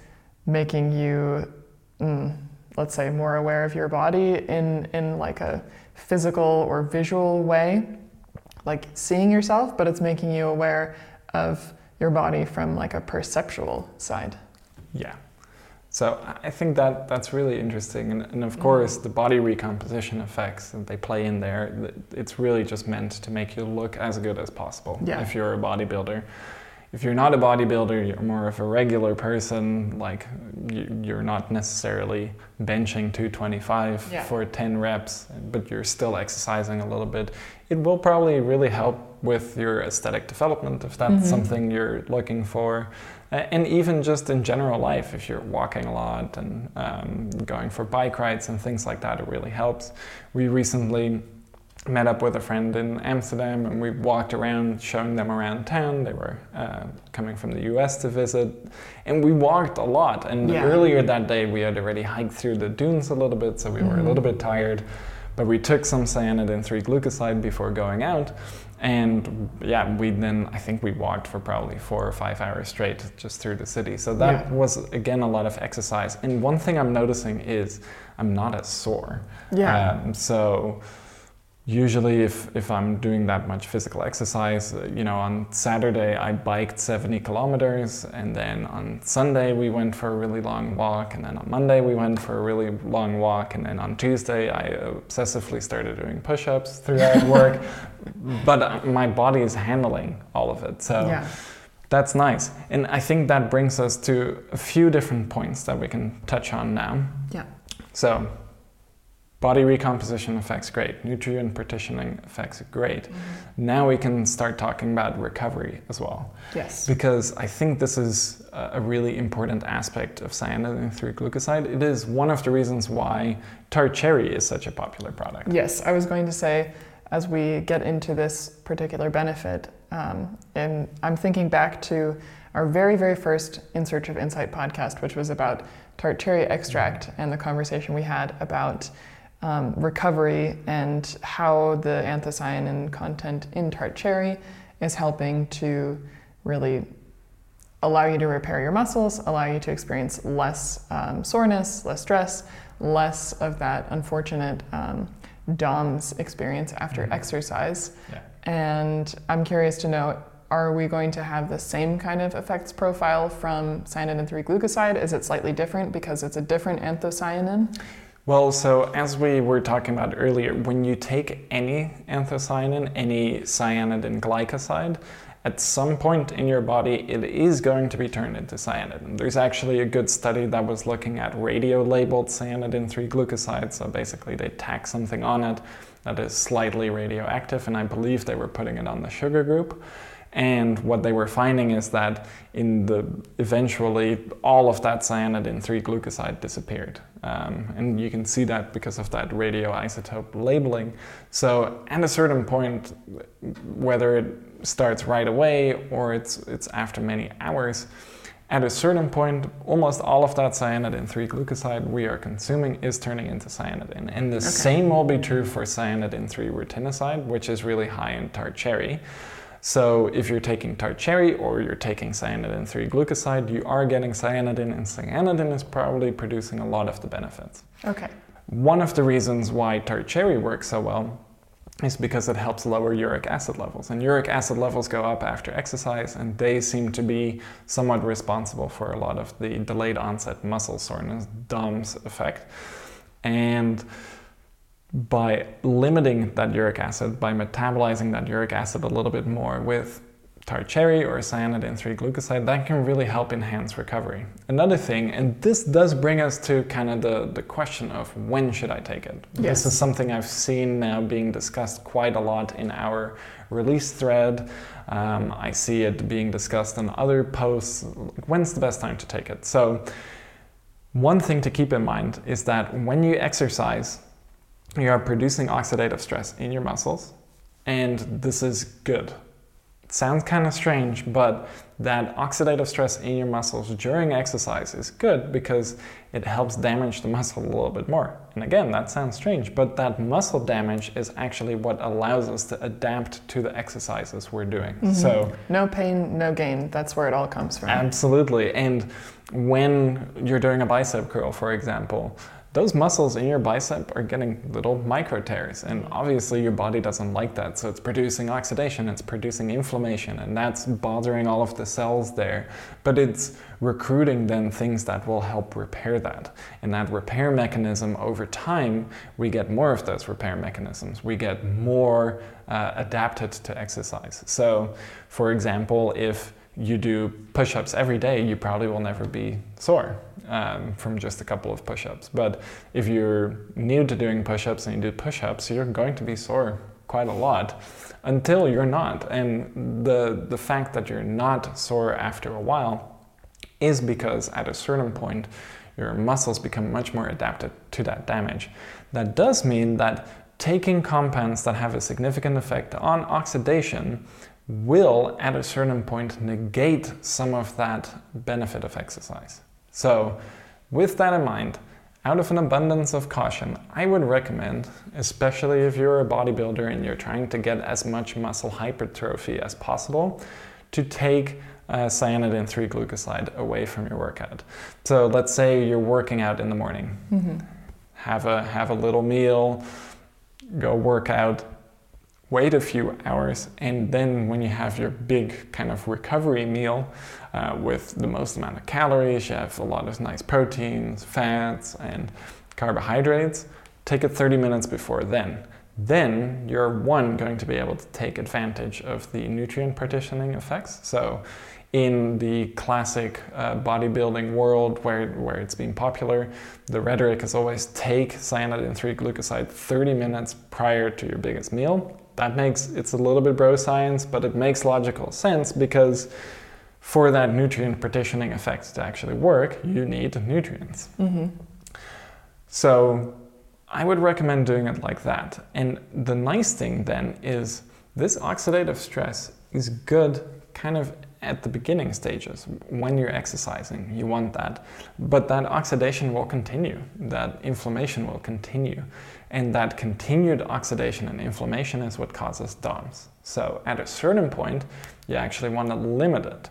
making you, mm, let's say, more aware of your body in in like a physical or visual way, like seeing yourself, but it's making you aware of your body from like a perceptual side. Yeah. So I think that that's really interesting, and, and of course mm-hmm. the body recomposition effects that they play in there. It's really just meant to make you look as good as possible. Yeah. If you're a bodybuilder, if you're not a bodybuilder, you're more of a regular person. Like you, you're not necessarily benching 225 Yeah. for 10 reps, but you're still exercising a little bit. It will probably really help with your aesthetic development if that's Mhm. something you're looking for. And even just in general life, if you're walking a lot and um, going for bike rides and things like that, it really helps. We recently met up with a friend in Amsterdam and we walked around showing them around town. They were uh, coming from the US to visit and we walked a lot. And Yeah. earlier that day, we had already hiked through the dunes a little bit, so we were a Mhm. little bit tired. But we took some cyanidin 3 glucoside before going out. And yeah, we then, I think we walked for probably four or five hours straight just through the city. So that Yeah. was, again, a lot of exercise. And one thing I'm noticing is I'm not as sore. Yeah. Um, so usually if, if I'm doing that much physical exercise, uh, you know, on Saturday I biked 70 kilometers and then on Sunday we went for a really long walk and then on Monday we went for a really long walk and then on Tuesday I obsessively started doing push-ups throughout work. but uh, my body is handling all of it. So yeah. that's nice. And I think that brings us to a few different points that we can touch on now. Yeah. So, body recomposition effects great, nutrient partitioning effects great. Now we can start talking about recovery as well, Yes. because I think this is a really important aspect of cyanidin 3 glucoside. It is one of the reasons why tart cherry is such a popular product. Yes, I was going to say, as we get into this particular benefit, um, and I'm thinking back to our very, very first In Search of Insight podcast, which was about tart cherry extract and the conversation we had about um, recovery and how the anthocyanin content in tart cherry is helping to really allow you to repair your muscles, allow you to experience less um, soreness, less stress, less of that unfortunate um, DOMS experience after Mhm. exercise. Yeah. And I'm curious to know are we going to have the same kind of effects profile from cyanidin 3 glucoside? Is it slightly different because it's a different anthocyanin? Well, so as we were talking about earlier, when you take any anthocyanin, any cyanidin glycoside, at some point in your body it is going to be turned into cyanidin. There's actually a good study that was looking at radio labeled cyanidin 3 glucoside, so basically they tack something on it that is slightly radioactive, and I believe they were putting it on the sugar group. And what they were finding is that in the eventually all of that cyanidin 3 glucoside disappeared. Um, and you can see that because of that radioisotope labeling. So at a certain point, whether it starts right away or it's, it's after many hours, at a certain point, almost all of that cyanidin 3 glucoside we are consuming is turning into cyanidin. And the okay. same will be true for cyanidin 3 rutinoside, which is really high in tart cherry. So if you're taking tart cherry or you're taking cyanidin 3 glucoside, you are getting cyanidin, and cyanidin is probably producing a lot of the benefits. Okay. One of the reasons why tart cherry works so well is because it helps lower uric acid levels. And uric acid levels go up after exercise, and they seem to be somewhat responsible for a lot of the delayed onset muscle soreness, DOMS effect. And by limiting that uric acid, by metabolizing that uric acid a little bit more with tart cherry or cyanidin 3 glucoside, that can really help enhance recovery. Another thing, and this does bring us to kind of the, the question of when should I take it? Yes. This is something I've seen now being discussed quite a lot in our release thread. Um, I see it being discussed in other posts. When's the best time to take it? So, one thing to keep in mind is that when you exercise, you are producing oxidative stress in your muscles, and this is good. It sounds kind of strange, but that oxidative stress in your muscles during exercise is good because it helps damage the muscle a little bit more. And again, that sounds strange, but that muscle damage is actually what allows us to adapt to the exercises we're doing. Mm-hmm. So, no pain, no gain. That's where it all comes from. Absolutely. And when you're doing a bicep curl, for example, those muscles in your bicep are getting little micro tears and obviously your body doesn't like that so it's producing oxidation it's producing inflammation and that's bothering all of the cells there. But it's recruiting then things that will help repair that. And that repair mechanism over time we get more of those repair mechanisms. We get more uh, adapted to exercise. So for example if you do push-ups every day, you probably will never be sore um, from just a couple of push-ups. But if you're new to doing push-ups and you do push-ups, you're going to be sore quite a lot until you're not. And the the fact that you're not sore after a while is because at a certain point your muscles become much more adapted to that damage. That does mean that taking compounds that have a significant effect on oxidation will at a certain point negate some of that benefit of exercise. So, with that in mind, out of an abundance of caution, I would recommend, especially if you're a bodybuilder and you're trying to get as much muscle hypertrophy as possible, to take uh, cyanidin 3 glucoside away from your workout. So let's say you're working out in the morning. Mm-hmm. Have a have a little meal, go work out, wait a few hours, and then when you have your big kind of recovery meal uh, with the most amount of calories, you have a lot of nice proteins, fats, and carbohydrates, take it 30 minutes before then. Then you're one going to be able to take advantage of the nutrient partitioning effects. So, in the classic uh, bodybuilding world where, where it's been popular, the rhetoric is always take cyanidin 3 glucoside 30 minutes prior to your biggest meal that makes it's a little bit bro science, but it makes logical sense because for that nutrient partitioning effect to actually work, you need nutrients. Mm-hmm. So I would recommend doing it like that. And the nice thing then is this oxidative stress is good kind of at the beginning stages when you're exercising. You want that. But that oxidation will continue, that inflammation will continue. And that continued oxidation and inflammation is what causes DOMS. So at a certain point, you actually want to limit it.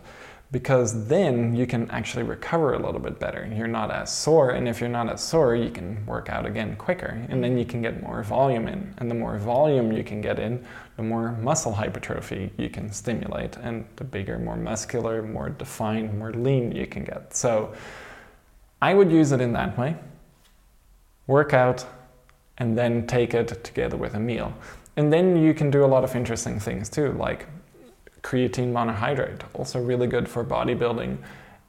Because then you can actually recover a little bit better. You're not as sore, and if you're not as sore, you can work out again quicker, and then you can get more volume in. And the more volume you can get in, the more muscle hypertrophy you can stimulate, and the bigger, more muscular, more defined, more lean you can get. So I would use it in that way work out and then take it together with a meal. And then you can do a lot of interesting things too, like creatine monohydrate, also really good for bodybuilding.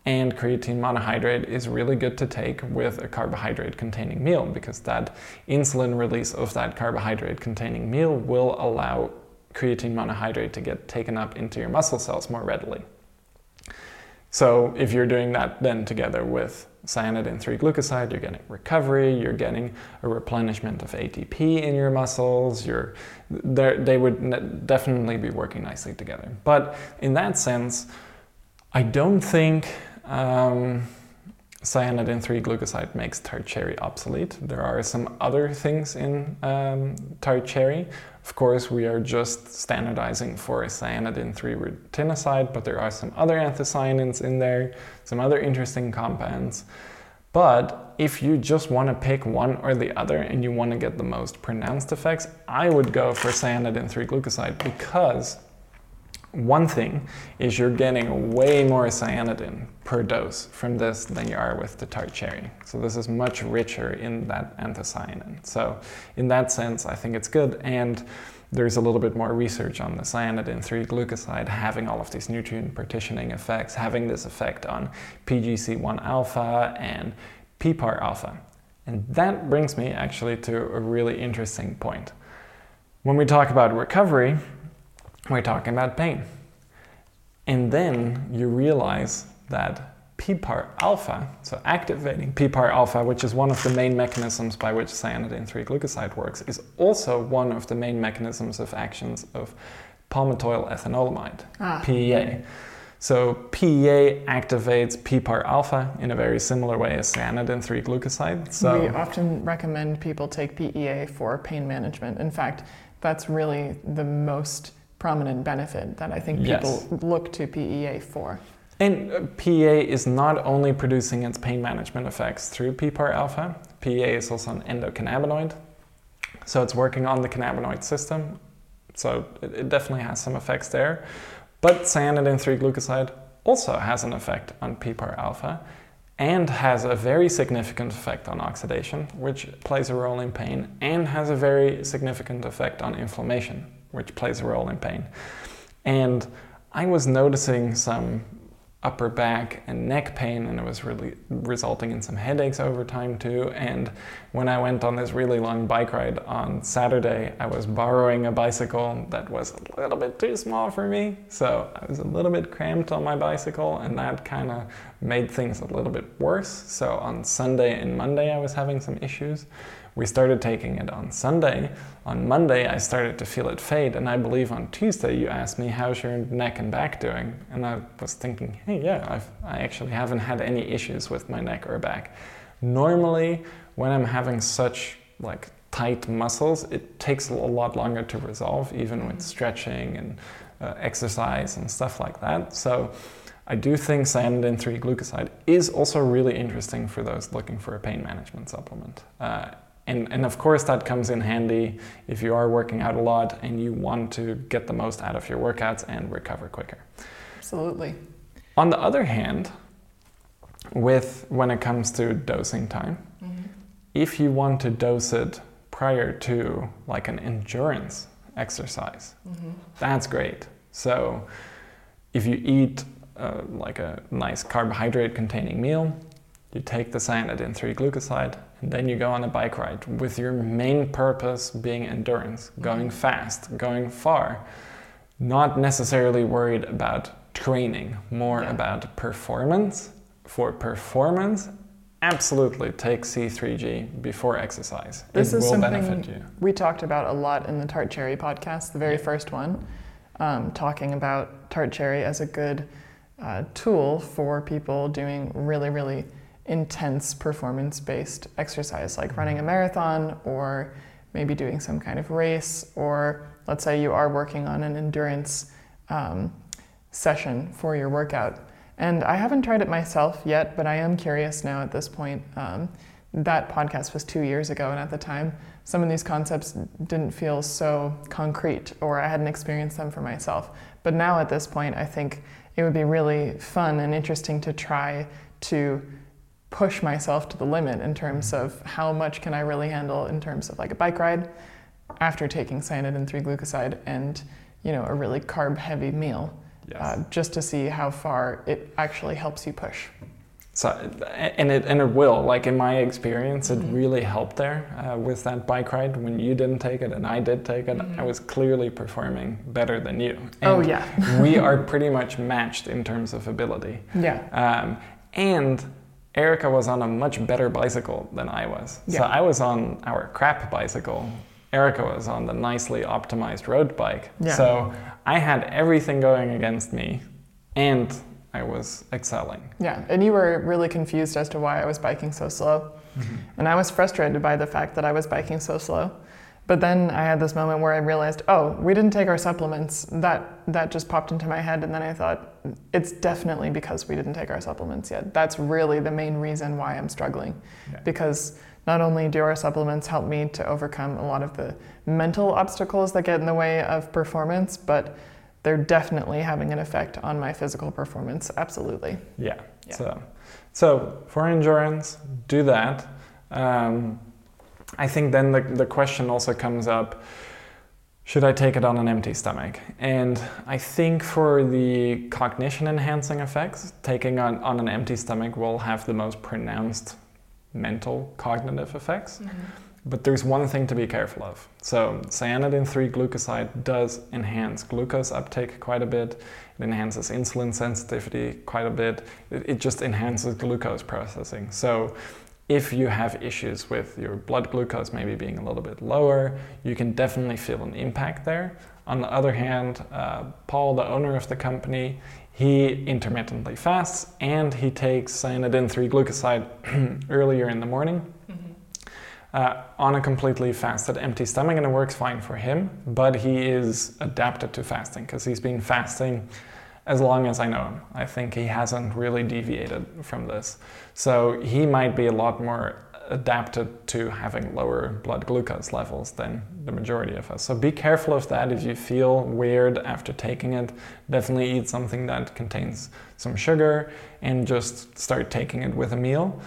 And creatine monohydrate is really good to take with a carbohydrate containing meal because that insulin release of that carbohydrate containing meal will allow creatine monohydrate to get taken up into your muscle cells more readily. So if you're doing that then together with cyanidin 3 glucoside, you're getting recovery, you're getting a replenishment of ATP in your muscles, you're, they would definitely be working nicely together. But in that sense, I don't think um, cyanidin 3 glucoside makes tart cherry obsolete. There are some other things in um, tart cherry. Of course, we are just standardizing for cyanidin 3 rutinoside, but there are some other anthocyanins in there, some other interesting compounds. But if you just want to pick one or the other and you want to get the most pronounced effects, I would go for cyanidin 3 glucoside because one thing is you're getting way more cyanidin per dose from this than you are with the tart cherry. So this is much richer in that anthocyanin. So in that sense, I think it's good. And there's a little bit more research on the cyanidin 3 glucoside having all of these nutrient partitioning effects, having this effect on PGC1 alpha and PPAR alpha. And that brings me actually to a really interesting point. When we talk about recovery, we're talking about pain. And then you realize that PPAR alpha, so activating PPAR alpha, which is one of the main mechanisms by which cyanidin 3 glucoside works, is also one of the main mechanisms of actions of palmitoyl ethanolamide, ah. PEA. So PEA activates PPAR alpha in a very similar way as cyanidin 3 glucoside. So we often recommend people take PEA for pain management. In fact, that's really the most prominent benefit that I think people yes. look to PEA for. And uh, PEA is not only producing its pain management effects through PPAR alpha, PEA is also an endocannabinoid. So it's working on the cannabinoid system. So it, it definitely has some effects there. But cyanidin 3 glucoside also has an effect on PPAR alpha and has a very significant effect on oxidation, which plays a role in pain, and has a very significant effect on inflammation, which plays a role in pain. And I was noticing some upper back and neck pain and it was really resulting in some headaches over time too. And when i went on this really long bike ride on saturday i was borrowing a bicycle that was a little bit too small for me. So i was a little bit cramped on my bicycle and that kind of made things a little bit worse. So on sunday and monday i was having some issues we started taking it on Sunday. On Monday, I started to feel it fade, and I believe on Tuesday you asked me how's your neck and back doing, and I was thinking, hey, yeah, I've, I actually haven't had any issues with my neck or back. Normally, when I'm having such like tight muscles, it takes a lot longer to resolve, even with stretching and uh, exercise and stuff like that. So. I do think cyanidin 3 glucoside is also really interesting for those looking for a pain management supplement. Uh, and, and of course, that comes in handy if you are working out a lot and you want to get the most out of your workouts and recover quicker. Absolutely. On the other hand, with when it comes to dosing time, mm-hmm. if you want to dose it prior to like an endurance exercise, mm-hmm. that's great. So if you eat uh, like a nice carbohydrate containing meal, you take the cyanidin 3 glucoside, then you go on a bike ride with your main purpose being endurance, going fast, going far, not necessarily worried about training, more yeah. about performance. For performance, absolutely take C3G before exercise. This it is something we talked about a lot in the Tart Cherry podcast, the very yeah. first one, um, talking about Tart Cherry as a good uh, tool for people doing really, really intense performance based exercise, like running a marathon or maybe doing some kind of race, or let's say you are working on an endurance um, session for your workout. And I haven't tried it myself yet, but I am curious now at this point. Um, that podcast was two years ago, and at the time, some of these concepts didn't feel so concrete, or I hadn't experienced them for myself. But now at this point, I think it would be really fun and interesting to try to push myself to the limit in terms of how much can I really handle in terms of like a bike ride after taking cyanidin 3 glucoside and you know a really carb heavy meal Yes. uh, just to see how far it actually helps you push. So, and it and it will. Like in my experience, it really helped there uh, with that bike ride. When you didn't take it and I did take it, I was clearly performing better than you. Oh, yeah. we are pretty much matched in terms of ability. Yeah. Um, and Erika was on a much better bicycle than I was. Yeah. So. I was on our crap bicycle. Erika was on the nicely optimized road bike. Yeah. So I had everything going against me, and I was excelling. Yeah, and you were really confused as to why I was biking so slow. Mm-hmm. And I was frustrated by the fact that I was biking so slow. But then I had this moment where I realized, oh, we didn't take our supplements. That that just popped into my head and then I thought it's definitely because we didn't take our supplements yet. That's really the main reason why I'm struggling. Yeah. Because not only do our supplements help me to overcome a lot of the mental obstacles that get in the way of performance, but they're definitely having an effect on my physical performance. Absolutely. Yeah. Yeah. So, so for endurance, do that. Um, I think then the, the question also comes up should I take it on an empty stomach? And I think for the cognition enhancing effects, taking on, on an empty stomach will have the most pronounced mental cognitive effects. Mm-hmm. But there's one thing to be careful of. So, cyanidin 3 glucoside does enhance glucose uptake quite a bit. It enhances insulin sensitivity quite a bit. It, it just enhances glucose processing. So, if you have issues with your blood glucose maybe being a little bit lower, you can definitely feel an impact there. On the other hand, uh, Paul, the owner of the company, he intermittently fasts and he takes cyanidin 3 glucoside earlier in the morning uh, on a completely fasted empty stomach and it works fine for him but he is adapted to fasting because he's been fasting as long as i know him. I think he hasn't really deviated from this. So he might be a lot more adapted to having lower blood glucose levels than the majority of us. So be careful of that. If you feel weird after taking it definitely eat something that contains some sugar and just start taking it with a meal.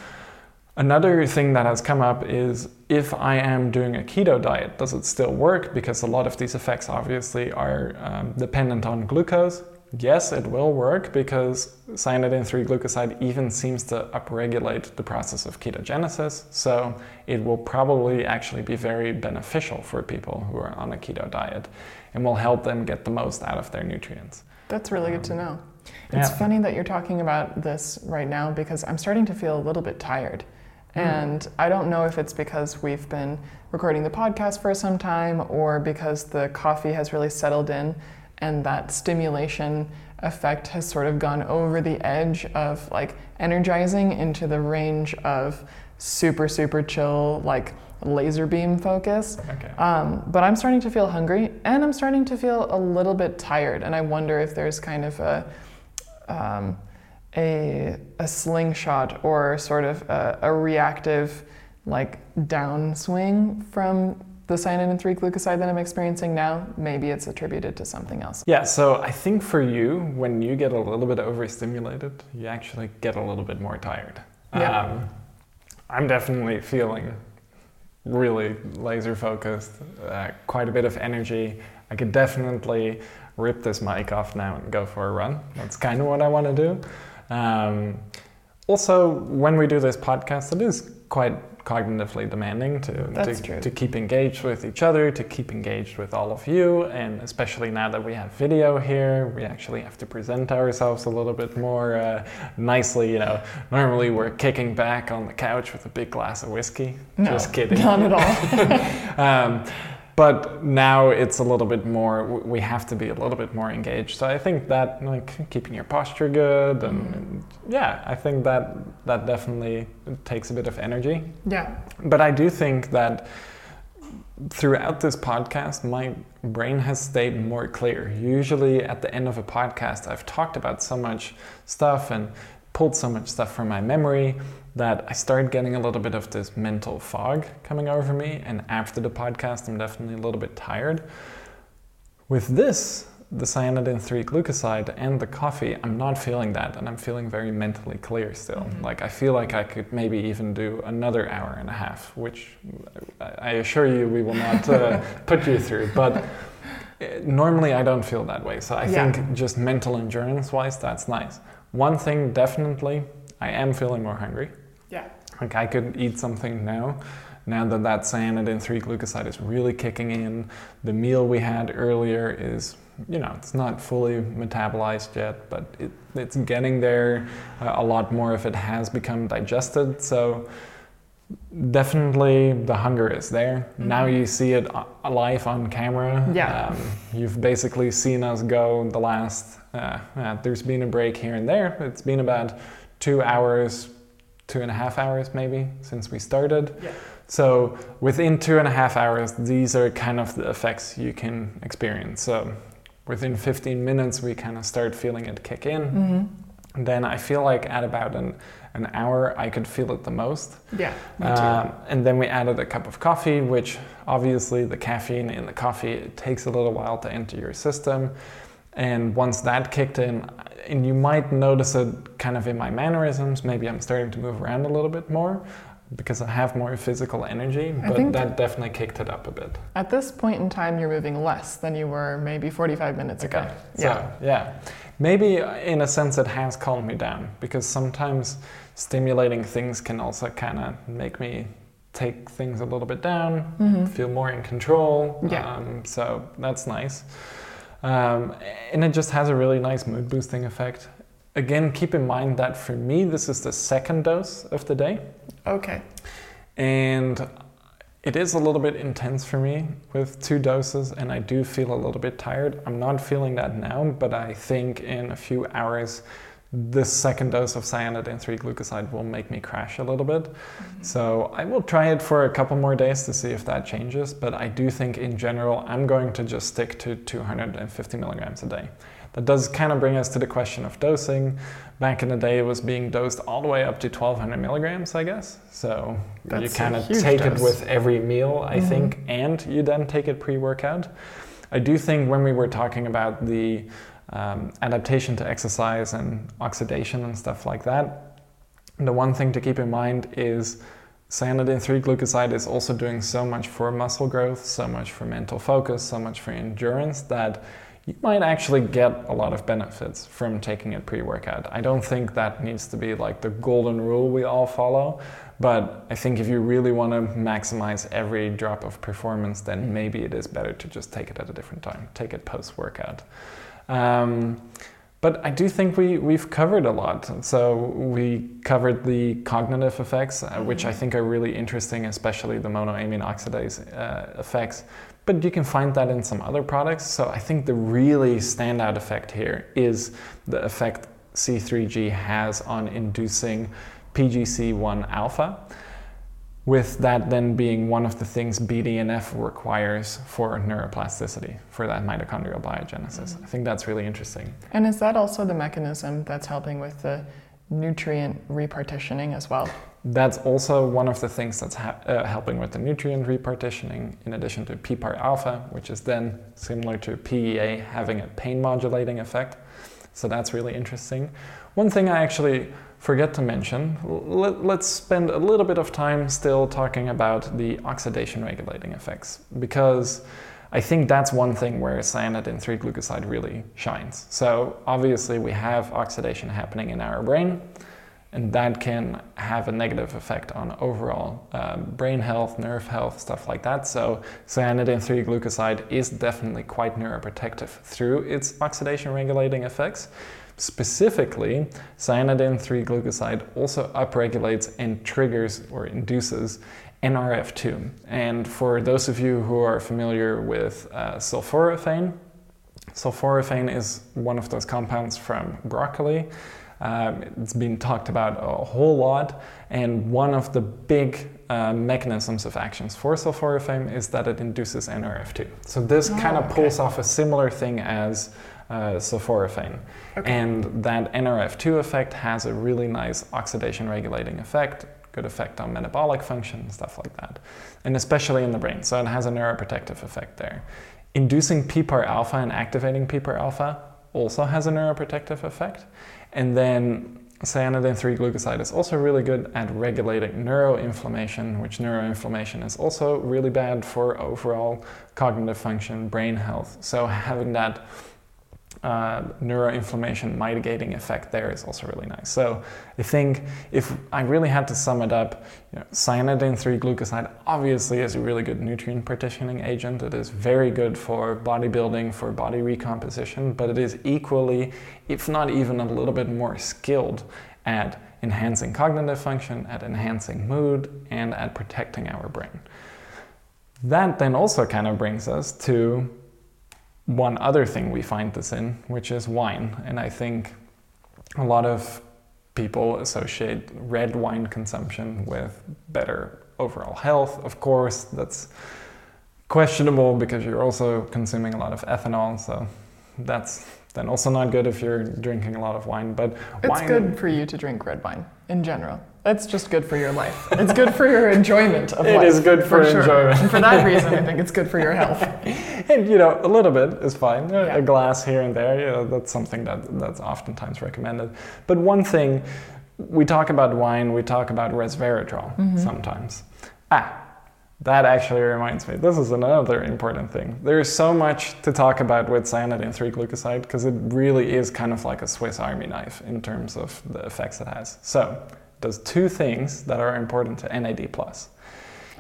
Another thing that has come up is if I am doing a keto diet, does it still work? Because a lot of these effects obviously are um, dependent on glucose. Yes, it will work because cyanidin 3 glucoside even seems to upregulate the process of ketogenesis. So it will probably actually be very beneficial for people who are on a keto diet and will help them get the most out of their nutrients. That's really good to um, know. It's Yeah. funny that you're talking about this right now because I'm starting to feel a little bit tired. Hmm. And I don't know if it's because we've been recording the podcast for some time or because the coffee has really settled in and that stimulation effect has sort of gone over the edge of like energizing into the range of super, super chill, like laser beam focus. Okay. Um, but I'm starting to feel hungry and I'm starting to feel a little bit tired. And I wonder if there's kind of a, um, a, a slingshot or sort of a, a reactive like downswing from the cyanidin 3 glucoside that I'm experiencing now. Maybe it's attributed to something else. Yeah, so I think for you, when you get a little bit overstimulated, you actually get a little bit more tired. Yeah. Um, I'm definitely feeling really laser focused, uh, quite a bit of energy. I could definitely rip this mic off now and go for a run. That's kind of what I want to do. Um, also, when we do this podcast, it is quite cognitively demanding to, to, to keep engaged with each other, to keep engaged with all of you, and especially now that we have video here, we actually have to present ourselves a little bit more uh, nicely. You know, normally we're kicking back on the couch with a big glass of whiskey. No, Just kidding. Not at all. Um, but now it's a little bit more. We have to be a little bit more engaged. So I think that like keeping your posture good and, Mm. and yeah, I think that that definitely takes a bit of energy. yeah. But I do think that throughout this podcast, my brain has stayed more clear. Usually, at the end of a podcast, I've talked about so much stuff and pulled so much stuff from my memory that I started getting a little bit of this mental fog coming over me. And after the podcast, I'm definitely a little bit tired. With this, the cyanidin 3 glucoside and the coffee, I'm not feeling that, and I'm feeling very mentally clear still. Mm-hmm. Like, I feel like I could maybe even do another hour and a half, which I assure you we will not uh, put you through. But uh, normally I don't feel that way. So I yeah. think just mental endurance wise, that's nice. One thing definitely, I am feeling more hungry. Yeah. Like, I could eat something now now that that cyanidin 3 glucoside is really kicking in, the meal we had earlier is you know, it's not fully metabolized yet, but it, it's getting there. Uh, a lot more of it has become digested. So definitely the hunger is there. Mm-hmm. Now you see it live on camera. Yeah. Um, you've basically seen us go the last, uh, uh, there's been a break here and there. It's been about two hours, two and a half hours maybe since we started. Yeah. So within two and a half hours, these are kind of the effects you can experience. So within 15 minutes, we kind of start feeling it kick in. Mm-hmm. Then I feel like at about an, an hour, I could feel it the most. Yeah. Um, and then we added a cup of coffee, which obviously the caffeine in the coffee it takes a little while to enter your system. And once that kicked in, and you might notice it kind of in my mannerisms, maybe I'm starting to move around a little bit more because I have more physical energy, but that definitely kicked it up a bit. At this point in time, you're moving less than you were maybe 45 minutes okay. ago. So, yeah. yeah. Maybe in a sense it has calmed me down because sometimes stimulating things can also kind of make me take things a little bit down, mm-hmm. feel more in control. Yeah. Um, so that's nice. Um, and it just has a really nice mood boosting effect. Again, keep in mind that for me, this is the second dose of the day. Okay. And it is a little bit intense for me with two doses, and I do feel a little bit tired. I'm not feeling that now, but I think in a few hours, this second dose of cyanidin 3 glucoside will make me crash a little bit. Mm-hmm. So I will try it for a couple more days to see if that changes, but I do think in general, I'm going to just stick to 250 milligrams a day. That does kind of bring us to the question of dosing. Back in the day, it was being dosed all the way up to 1200 milligrams, I guess. So That's you kind of take dose. it with every meal, I mm-hmm. think, and you then take it pre workout. I do think when we were talking about the um, adaptation to exercise and oxidation and stuff like that, the one thing to keep in mind is cyanidin 3 glucoside is also doing so much for muscle growth, so much for mental focus, so much for endurance that you might actually get a lot of benefits from taking it pre workout. I don't think that needs to be like the golden rule we all follow, but I think if you really want to maximize every drop of performance, then maybe it is better to just take it at a different time, take it post workout. Um, but I do think we, we've covered a lot. So we covered the cognitive effects, uh, which I think are really interesting, especially the monoamine oxidase uh, effects but you can find that in some other products. So I think the really standout effect here is the effect C3G has on inducing PGC1 alpha, with that then being one of the things BDNF requires for neuroplasticity, for that mitochondrial biogenesis. Mm-hmm. I think that's really interesting. And is that also the mechanism that's helping with the nutrient repartitioning as well? That's also one of the things that's ha- uh, helping with the nutrient repartitioning, in addition to PPAR alpha, which is then similar to PEA, having a pain modulating effect. So that's really interesting. One thing I actually forget to mention let, let's spend a little bit of time still talking about the oxidation regulating effects, because I think that's one thing where cyanidin 3 glucoside really shines. So, obviously, we have oxidation happening in our brain and that can have a negative effect on overall um, brain health, nerve health, stuff like that. So cyanidin 3 glucoside is definitely quite neuroprotective through its oxidation regulating effects. Specifically, cyanidin 3 glucoside also upregulates and triggers or induces NRF2. And for those of you who are familiar with uh, sulforaphane, sulforaphane is one of those compounds from broccoli Um, it's been talked about a whole lot, and one of the big uh, mechanisms of actions for sulforaphane is that it induces NRF2. So this Oh, kind of okay. pulls off a similar thing as uh, sulforaphane. Okay. And that NRF2 effect has a really nice oxidation regulating effect, good effect on metabolic function, stuff like that. And especially in the brain. So it has a neuroprotective effect there. Inducing PPAR alpha and activating PPAR alpha also has a neuroprotective effect. And then cyanidin 3 glucoside is also really good at regulating neuroinflammation, which neuroinflammation is also really bad for overall cognitive function, brain health. So having that uh, neuroinflammation mitigating effect there is also really nice. So I think if I really had to sum it up, you know, cyanidin 3 glucoside obviously is a really good nutrient partitioning agent. It is very good for bodybuilding, for body recomposition, but it is equally, if not even a little bit more skilled at enhancing cognitive function, at enhancing mood, and at protecting our brain. That then also kind of brings us to one other thing we find this in, which is wine. And I think a lot of people associate red wine consumption with better overall health. Of course, that's questionable because you're also consuming a lot of ethanol, so that's then also not good if you're drinking a lot of wine. But It's wine, good for you to drink red wine in general. It's just good for your life. It's good for your enjoyment of It life. is good for sure. enjoyment. And for that reason, I think it's good for your health. And you know a little bit is fine. A- Yeah. a glass here and there you know, that's something that that's oftentimes recommended. But one thing we talk about wine we talk about resveratrol Mm-hmm. sometimes. Ah that actually reminds me this is another important thing. There's so much to talk about with cyanidin 3 glucoside because it really is kind of like a swiss army knife in terms of the effects it has. So it does two things that are important to nad plus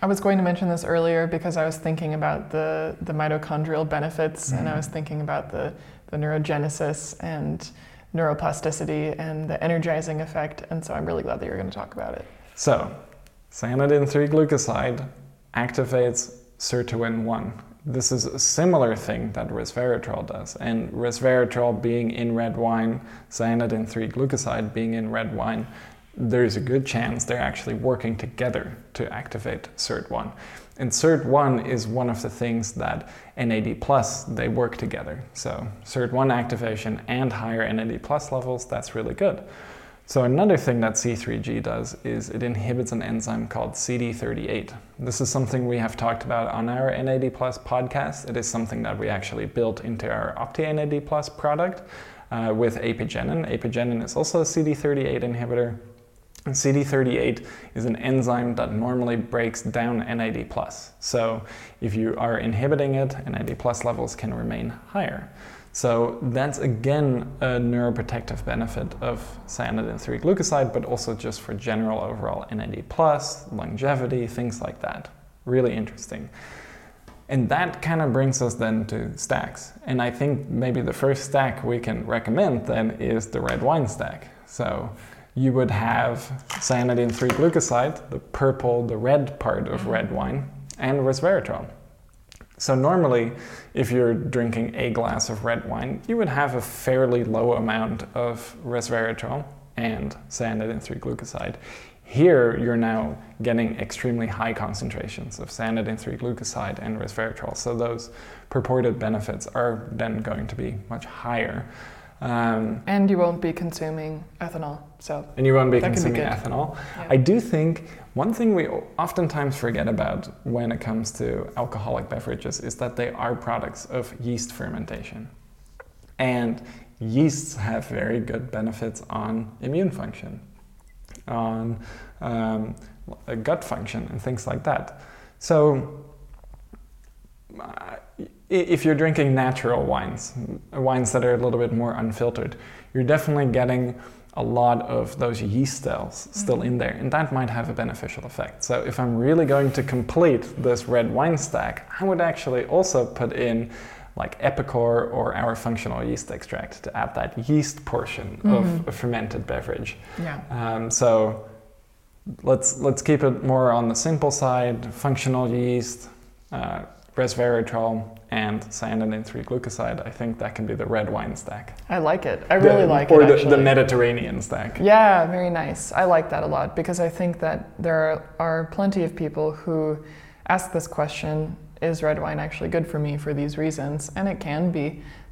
I was going to mention this earlier because I was thinking about the, the mitochondrial benefits and I mm-hmm. was thinking about the, the neurogenesis and neuroplasticity and the energizing effect. And so I'm really glad that you're going to talk about it. So, cyanidin 3 glucoside activates sirtuin 1. This is a similar thing that resveratrol does. And resveratrol being in red wine, cyanidin 3 glucoside being in red wine, there's a good chance they're actually working together to activate SIRT1. And SIRT1 is one of the things that NAD plus they work together. So SIRT1 activation and higher NAD plus levels, that's really good. So another thing that C3G does is it inhibits an enzyme called CD38. This is something we have talked about on our NAD Plus podcast. It is something that we actually built into our Opti NAD Plus product uh, with apigenin. Apigenin is also a CD38 inhibitor. And CD38 is an enzyme that normally breaks down NAD+. So if you are inhibiting it, NAD+ levels can remain higher. So that's again a neuroprotective benefit of cyanidin 3 glucoside, but also just for general overall NAD+, longevity, things like that. Really interesting. And that kind of brings us then to stacks. And I think maybe the first stack we can recommend then is the red wine stack. So you would have cyanidin 3 glucoside, the purple, the red part of red mm-hmm. wine, and resveratrol. So normally, if you're drinking a glass of red wine, you would have a fairly low amount of resveratrol and cyanidin 3 glucoside. Here, you're now getting extremely high concentrations of cyanidin 3 glucoside and resveratrol. So those purported benefits are then going to be much higher. Um, And you won't be consuming ethanol. So and you won't be can be consuming ethanol. Yeah. I do think one thing we oftentimes forget about when it comes to alcoholic beverages is that they are products of yeast fermentation. And yeasts have very good benefits on immune function, on um, gut function, and things like that. So, uh, if you're drinking natural wines, wines that are a little bit more unfiltered, you're definitely getting a lot of those yeast cells still in there, and that might have a beneficial effect. So, if I'm really going to complete this red wine stack, I would actually also put in like Epicor or our functional yeast extract to add that yeast portion of a fermented beverage. yeah. Um, so let's let's keep it more on the simple side. Functional yeast, uh, resveratrol and cyanidin 3 glucoside, I think that can be the red wine stack. I like it. I really The- like or it. the, the Mediterranean stack. Yeah, very nice. I like that a lot because I think that there are, are plenty of people who ask this question Is red wine actually good for me for these reasons? And it can be,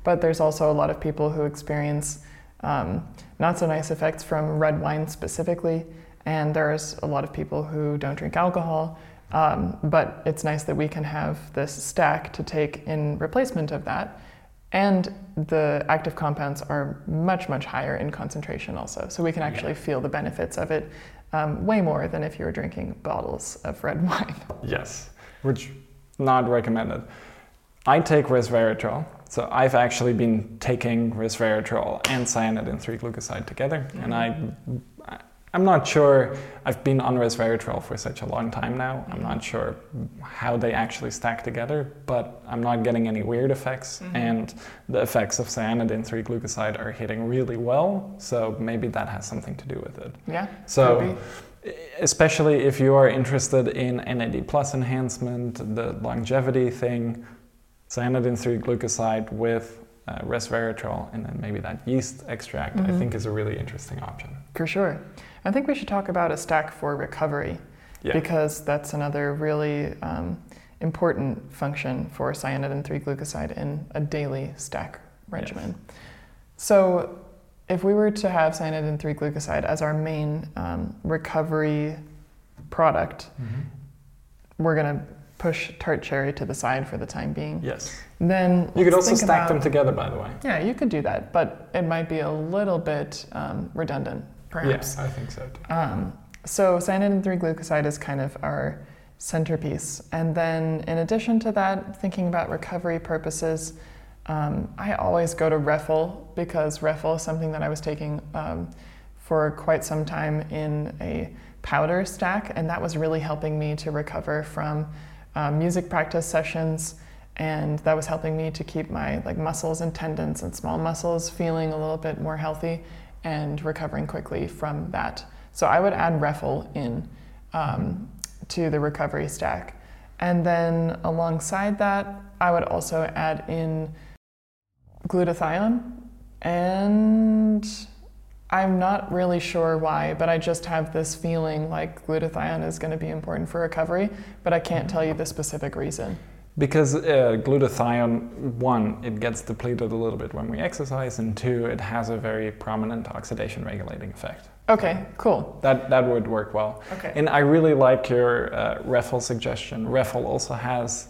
but there's also a lot of people who experience um, not so nice effects from red wine specifically. And there's a lot of people who don't drink alcohol. Um, but it's nice that we can have this stack to take in replacement of that. And the active compounds are much, much higher in concentration also. So we can actually feel the benefits of it um, way more than if you were drinking bottles of red wine. Yes, which not recommended. I take resveratrol, so I've actually been taking resveratrol and cyanidin 3 glucoside together, and I, I'm not sure. I've been on resveratrol for such a long time now. I'm not sure how they actually stack together, but I'm not getting any weird effects, and the effects of cyanidin 3 glucoside are hitting really well. So maybe that has something to do with it. Yeah. So, could especially if you are interested in NAD plus enhancement, the longevity thing, cyanidin 3 glucoside with uh, resveratrol, and then maybe that yeast extract, I Mhm. think is a really interesting option. For sure. I think we should talk about a stack for recovery Yeah. because that's another really um, important function for cyanidin 3 glucoside in a daily stack regimen. So, if we were to have cyanidin 3 glucoside as our main um, recovery product, we're going to push tart cherry to the side for the time being. Yes. Then You could also stack about- them together, by the way. Yeah, you could do that, but it might be a little bit um, redundant, perhaps. Yes, I think so too. Um, so cyanidin 3 glucoside is kind of our centerpiece. And then in addition to that, thinking about recovery purposes, um, I always go to Refel because Refel is something that I was taking um, for quite some time in a powder stack, and that was really helping me to recover from um, music practice sessions, and that was helping me to keep my like muscles and tendons and small muscles feeling a little bit more healthy and recovering quickly from that. So I would add Refel in um, to the recovery stack, and then alongside that, I would also add in glutathione and I'm not really sure why, but I just have this feeling like glutathione is going to be important for recovery, but I can't tell you the specific reason. Because uh, glutathione, one, it gets depleted a little bit when we exercise, and two, it has a very prominent oxidation regulating effect. Okay, cool. That, that would work well. Okay. And I really like your uh, Refel suggestion. Refel also has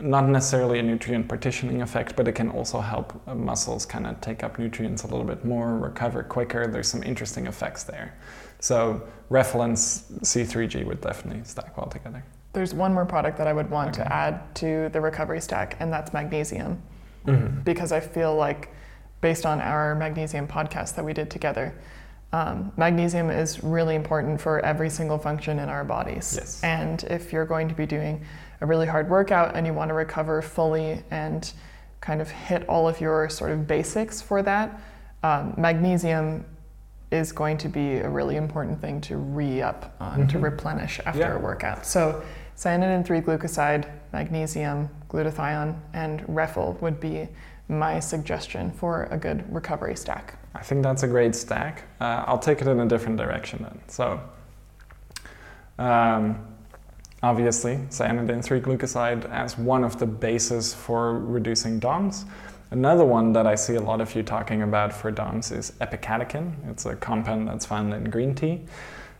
not necessarily a nutrient partitioning effect, but it can also help uh, muscles kind of take up nutrients a little bit more, recover quicker. There's some interesting effects there. So S- C3G would definitely stack well together. There's one more product that I would want Okay. to add to the recovery stack, and that's magnesium. Mhm. because I feel like, based on our magnesium podcast that we did together, um, magnesium is really important for every single function in our bodies. Yes. And if you're going to be doing a really hard workout and you want to recover fully and kind of hit all of your sort of basics for that, um, magnesium is going to be a really important thing to re up on, to Mhm. replenish after Yeah. a workout. So, cyanidin 3 glucoside, magnesium, glutathione, and Refel would be my suggestion for a good recovery stack. I think that's a great stack. Uh, I'll take it in a different direction then. So, um, obviously, cyanidin 3 glucoside as one of the bases for reducing DOMS. Another one that I see a lot of you talking about for DOMS is epicatechin. It's a compound that's found in green tea.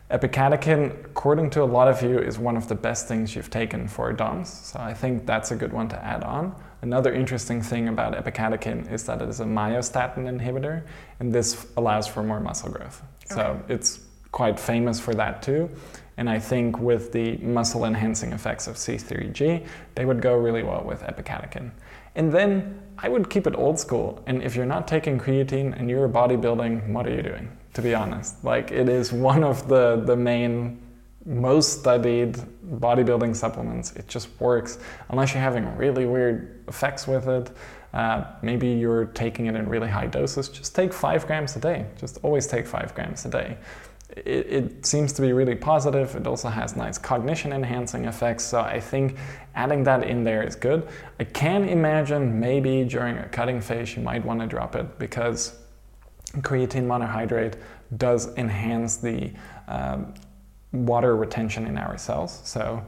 Epicatechin, according to a lot of you, is one of the best things you've taken for DOMS. So I think that's a good one to add on. Another interesting thing about epicatechin is that it is a myostatin inhibitor, and this allows for more muscle growth. So it's quite famous for that too. And I think with the muscle enhancing effects of C3G, they would go really well with epicatechin. And then I would keep it old school. And if you're not taking creatine and you're bodybuilding, what are you doing? To be honest, like it is one of the the main most studied bodybuilding supplements. It just works unless you're having really weird effects with it. Uh, maybe you're taking it in really high doses. Just take five grams a day. Just always take five grams a day. it, it, seems to be really positive. It also has nice cognition enhancing effects. So I think adding that in there is good. I can imagine maybe during a cutting phase you might want to drop it because creatine monohydrate does enhance the um, water retention in our cells. So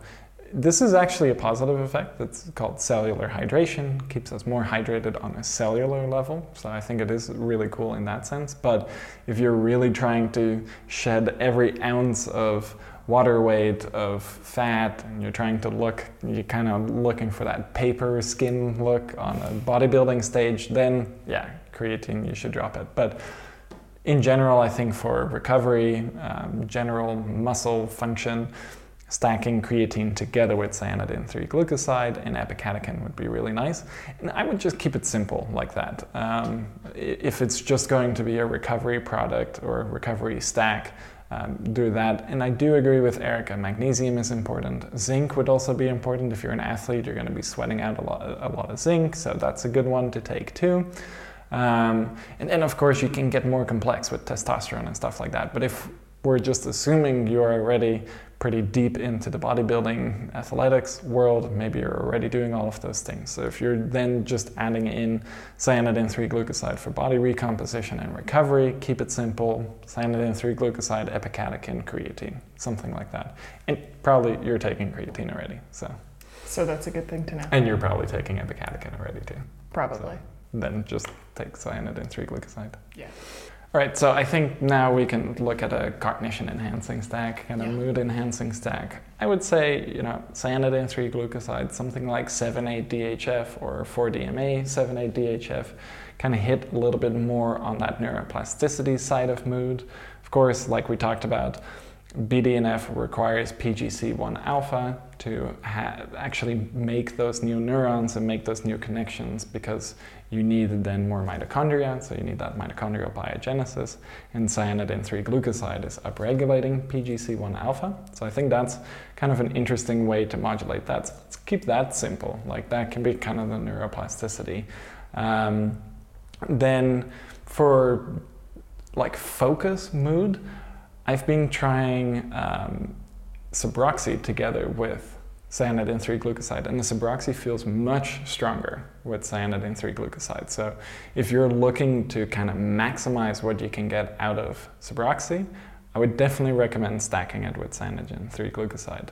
this is actually a positive effect. that's called cellular hydration, keeps us more hydrated on a cellular level. So I think it is really cool in that sense. But if you're really trying to shed every ounce of water weight of fat and you're trying to look you're kind of looking for that paper skin look on a bodybuilding stage then yeah creatine you should drop it but in general i think for recovery um, general muscle function stacking creatine together with cyanidin 3 glucoside and epicatechin would be really nice. And I would just keep it simple like that. Um, if it's just going to be a recovery product or recovery stack, um, do that. And I do agree with Erika, magnesium is important. Zinc would also be important. If you're an athlete, you're going to be sweating out a lot, a lot of zinc, so that's a good one to take too. Um, and then, of course, you can get more complex with testosterone and stuff like that. But if we're just assuming you're already pretty deep into the bodybuilding athletics world, maybe you're already doing all of those things. So if you're then just adding in cyanidin 3 glucoside for body recomposition and recovery, keep it simple cyanidin 3 glucoside, epicatechin, creatine, something like that. And probably you're taking creatine already. So, so that's a good thing to know. And you're probably taking epicatechin already too. Probably. So then just take cyanidin 3 glucoside. Yeah. All right, so I think now we can look at a cognition enhancing stack and a yeah. mood enhancing stack. I would say, you know, cyanidin 3 glucoside, something like 7 8 DHF or 4 DMA 7 8 DHF, kind of hit a little bit more on that neuroplasticity side of mood. Of course, like we talked about, BDNF requires PGC1 alpha to ha- actually make those new neurons and make those new connections because you need then more mitochondria, so you need that mitochondrial biogenesis. And cyanidin 3 glucoside is upregulating PGC1 alpha. So I think that's kind of an interesting way to modulate that. So let's keep that simple. Like that can be kind of the neuroplasticity. Um, then for like focus mood, I've been trying um, Sabroxy together with cyanidin 3 glucoside, and the Sabroxy feels much stronger with cyanidin 3 glucoside. So, if you're looking to kind of maximize what you can get out of Sabroxy, I would definitely recommend stacking it with cyanidin 3 glucoside.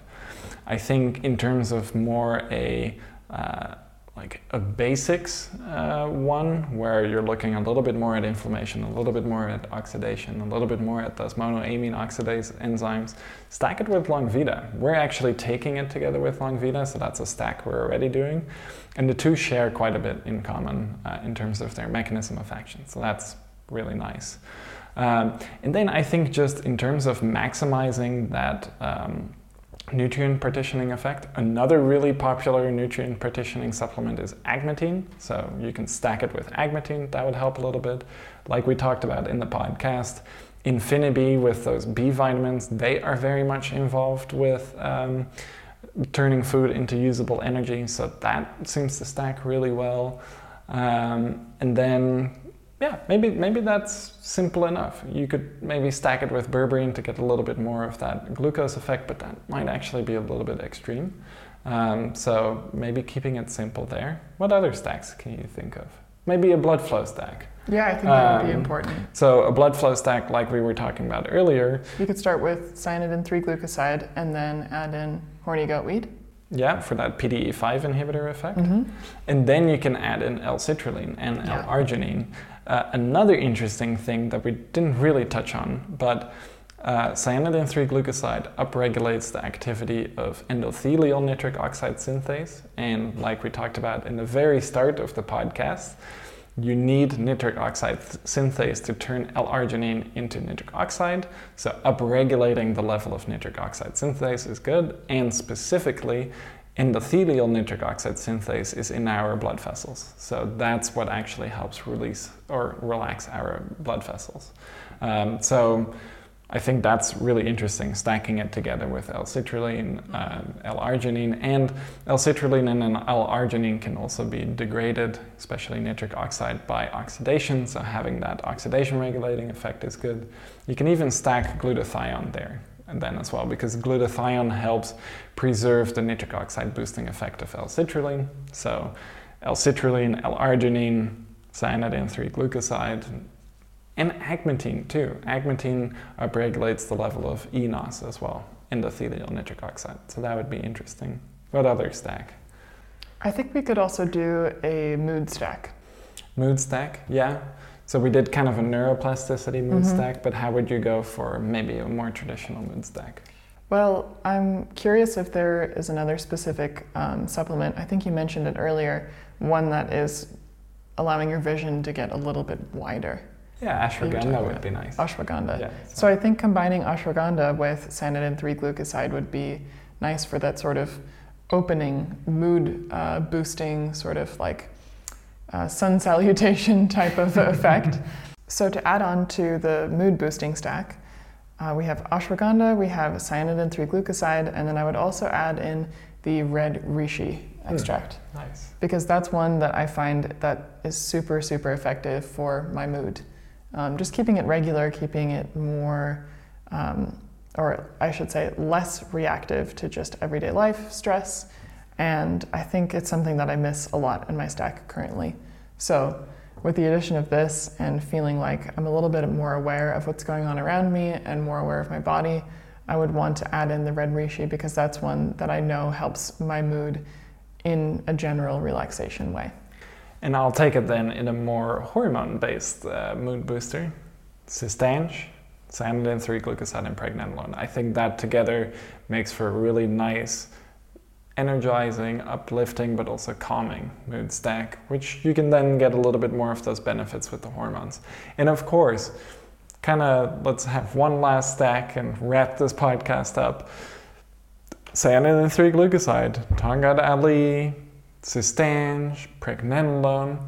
I think, in terms of more a uh, like a basics uh, one where you're looking a little bit more at inflammation, a little bit more at oxidation, a little bit more at those monoamine oxidase enzymes. Stack it with Longvida. We're actually taking it together with Longvida, so that's a stack we're already doing. And the two share quite a bit in common uh, in terms of their mechanism of action, so that's really nice. Um, and then I think just in terms of maximizing that um, nutrient partitioning effect. Another really popular nutrient partitioning supplement is agmatine. So you can stack it with agmatine, that would help a little bit. Like we talked about in the podcast, Infinibee with those B vitamins, they are very much involved with um, turning food into usable energy. So that seems to stack really well. Um, and then yeah, maybe maybe that's simple enough. You could maybe stack it with berberine to get a little bit more of that glucose effect, but that might actually be a little bit extreme. Um, so maybe keeping it simple there. What other stacks can you think of? Maybe a blood flow stack. Yeah, I think that would be um, important. So a blood flow stack, like we were talking about earlier. You could start with cyanidin 3 glucoside and then add in horny goat weed. Yeah, for that PDE5 inhibitor effect. Mm-hmm. And then you can add in L-citrulline and yeah. L-arginine. Uh, another interesting thing that we didn't really touch on, but uh, cyanidin 3 glucoside upregulates the activity of endothelial nitric oxide synthase. And like we talked about in the very start of the podcast, you need nitric oxide synthase to turn L-arginine into nitric oxide. So upregulating the level of nitric oxide synthase is good, and specifically endothelial nitric oxide synthase is in our blood vessels. So that's what actually helps release or relax our blood vessels. Um, so I think that's really interesting, stacking it together with L-citrulline, uh, L-arginine, and L-citrulline and L-arginine can also be degraded, especially nitric oxide, by oxidation, so having that oxidation regulating effect is good. You can even stack glutathione there and then as well, because glutathione helps preserve the nitric oxide boosting effect of L-citrulline. So L-citrulline, L-arginine, cyanidin 3-glucoside, and agmatine too. Agmatine upregulates the level of eNOS as well, endothelial nitric oxide. So that would be interesting. What other stack? I think we could also do a mood stack. Mood stack, yeah. So we did kind of a neuroplasticity mood mm-hmm. stack, but how would you go for maybe a more traditional mood stack? Well, I'm curious if there is another specific um, supplement. I think you mentioned it earlier, one that is allowing your vision to get a little bit wider. Yeah, ashwagandha would be nice. Ashwagandha. Yeah, so. so I think combining ashwagandha with cyanidin 3 glucoside would be nice for that sort of opening, mood uh, boosting, sort of like uh, sun salutation type of effect. So to add on to the mood boosting stack, uh, we have ashwagandha, we have cyanidin 3 glucoside, and then I would also add in the red reishi hmm. extract. Mm, nice. Because that's one that I find that is super, super effective for my mood. Um, just keeping it regular, keeping it more, um, or I should say, less reactive to just everyday life stress. And I think it's something that I miss a lot in my stack currently. So, with the addition of this and feeling like I'm a little bit more aware of what's going on around me and more aware of my body, I would want to add in the red reishi because that's one that I know helps my mood in a general relaxation way. And I'll take it then in a more hormone based uh, mood booster, Cistanche, cyanidin 3 glucoside, and pregnenolone. I think that together makes for a really nice, energizing, uplifting, but also calming mood stack, which you can then get a little bit more of those benefits with the hormones. And of course, kind of let's have one last stack and wrap this podcast up. Cyanidin 3 glucoside, Tongkat Ali, Cistanche, pregnenolone,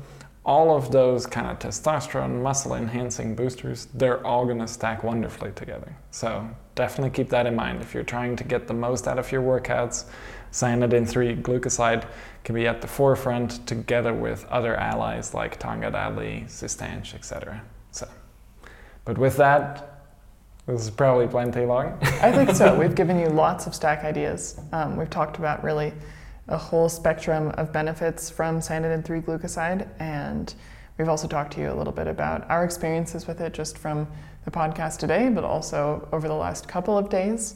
all of those kind of testosterone, muscle enhancing boosters, they're all going to stack wonderfully together. So definitely keep that in mind. If you're trying to get the most out of your workouts, cyanidin 3 glucoside can be at the forefront together with other allies like Tongkat Ali, Cistanche, etc. So, but with that, this is probably plenty long. I think so. We've given you lots of stack ideas. Um, we've talked about really a whole spectrum of benefits from cyanidin 3 glucoside. And we've also talked to you a little bit about our experiences with it just from the podcast today, but also over the last couple of days.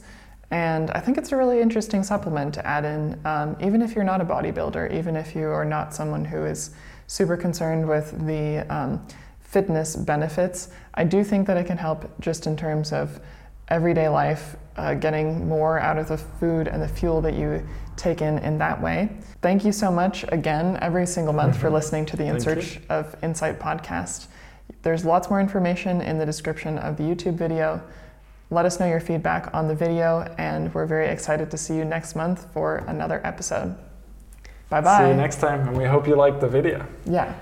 And I think it's a really interesting supplement to add in, um, even if you're not a bodybuilder, even if you are not someone who is super concerned with the um, fitness benefits. I do think that it can help just in terms of everyday life, uh, getting more out of the food and the fuel that you take in in that way. Thank you so much again every single month for mm-hmm. listening to the In Search of Insight podcast. There's lots more information in the description of the YouTube video. Let us know your feedback on the video, and we're very excited to see you next month for another episode. Bye bye. See you next time, and we hope you liked the video. Yeah.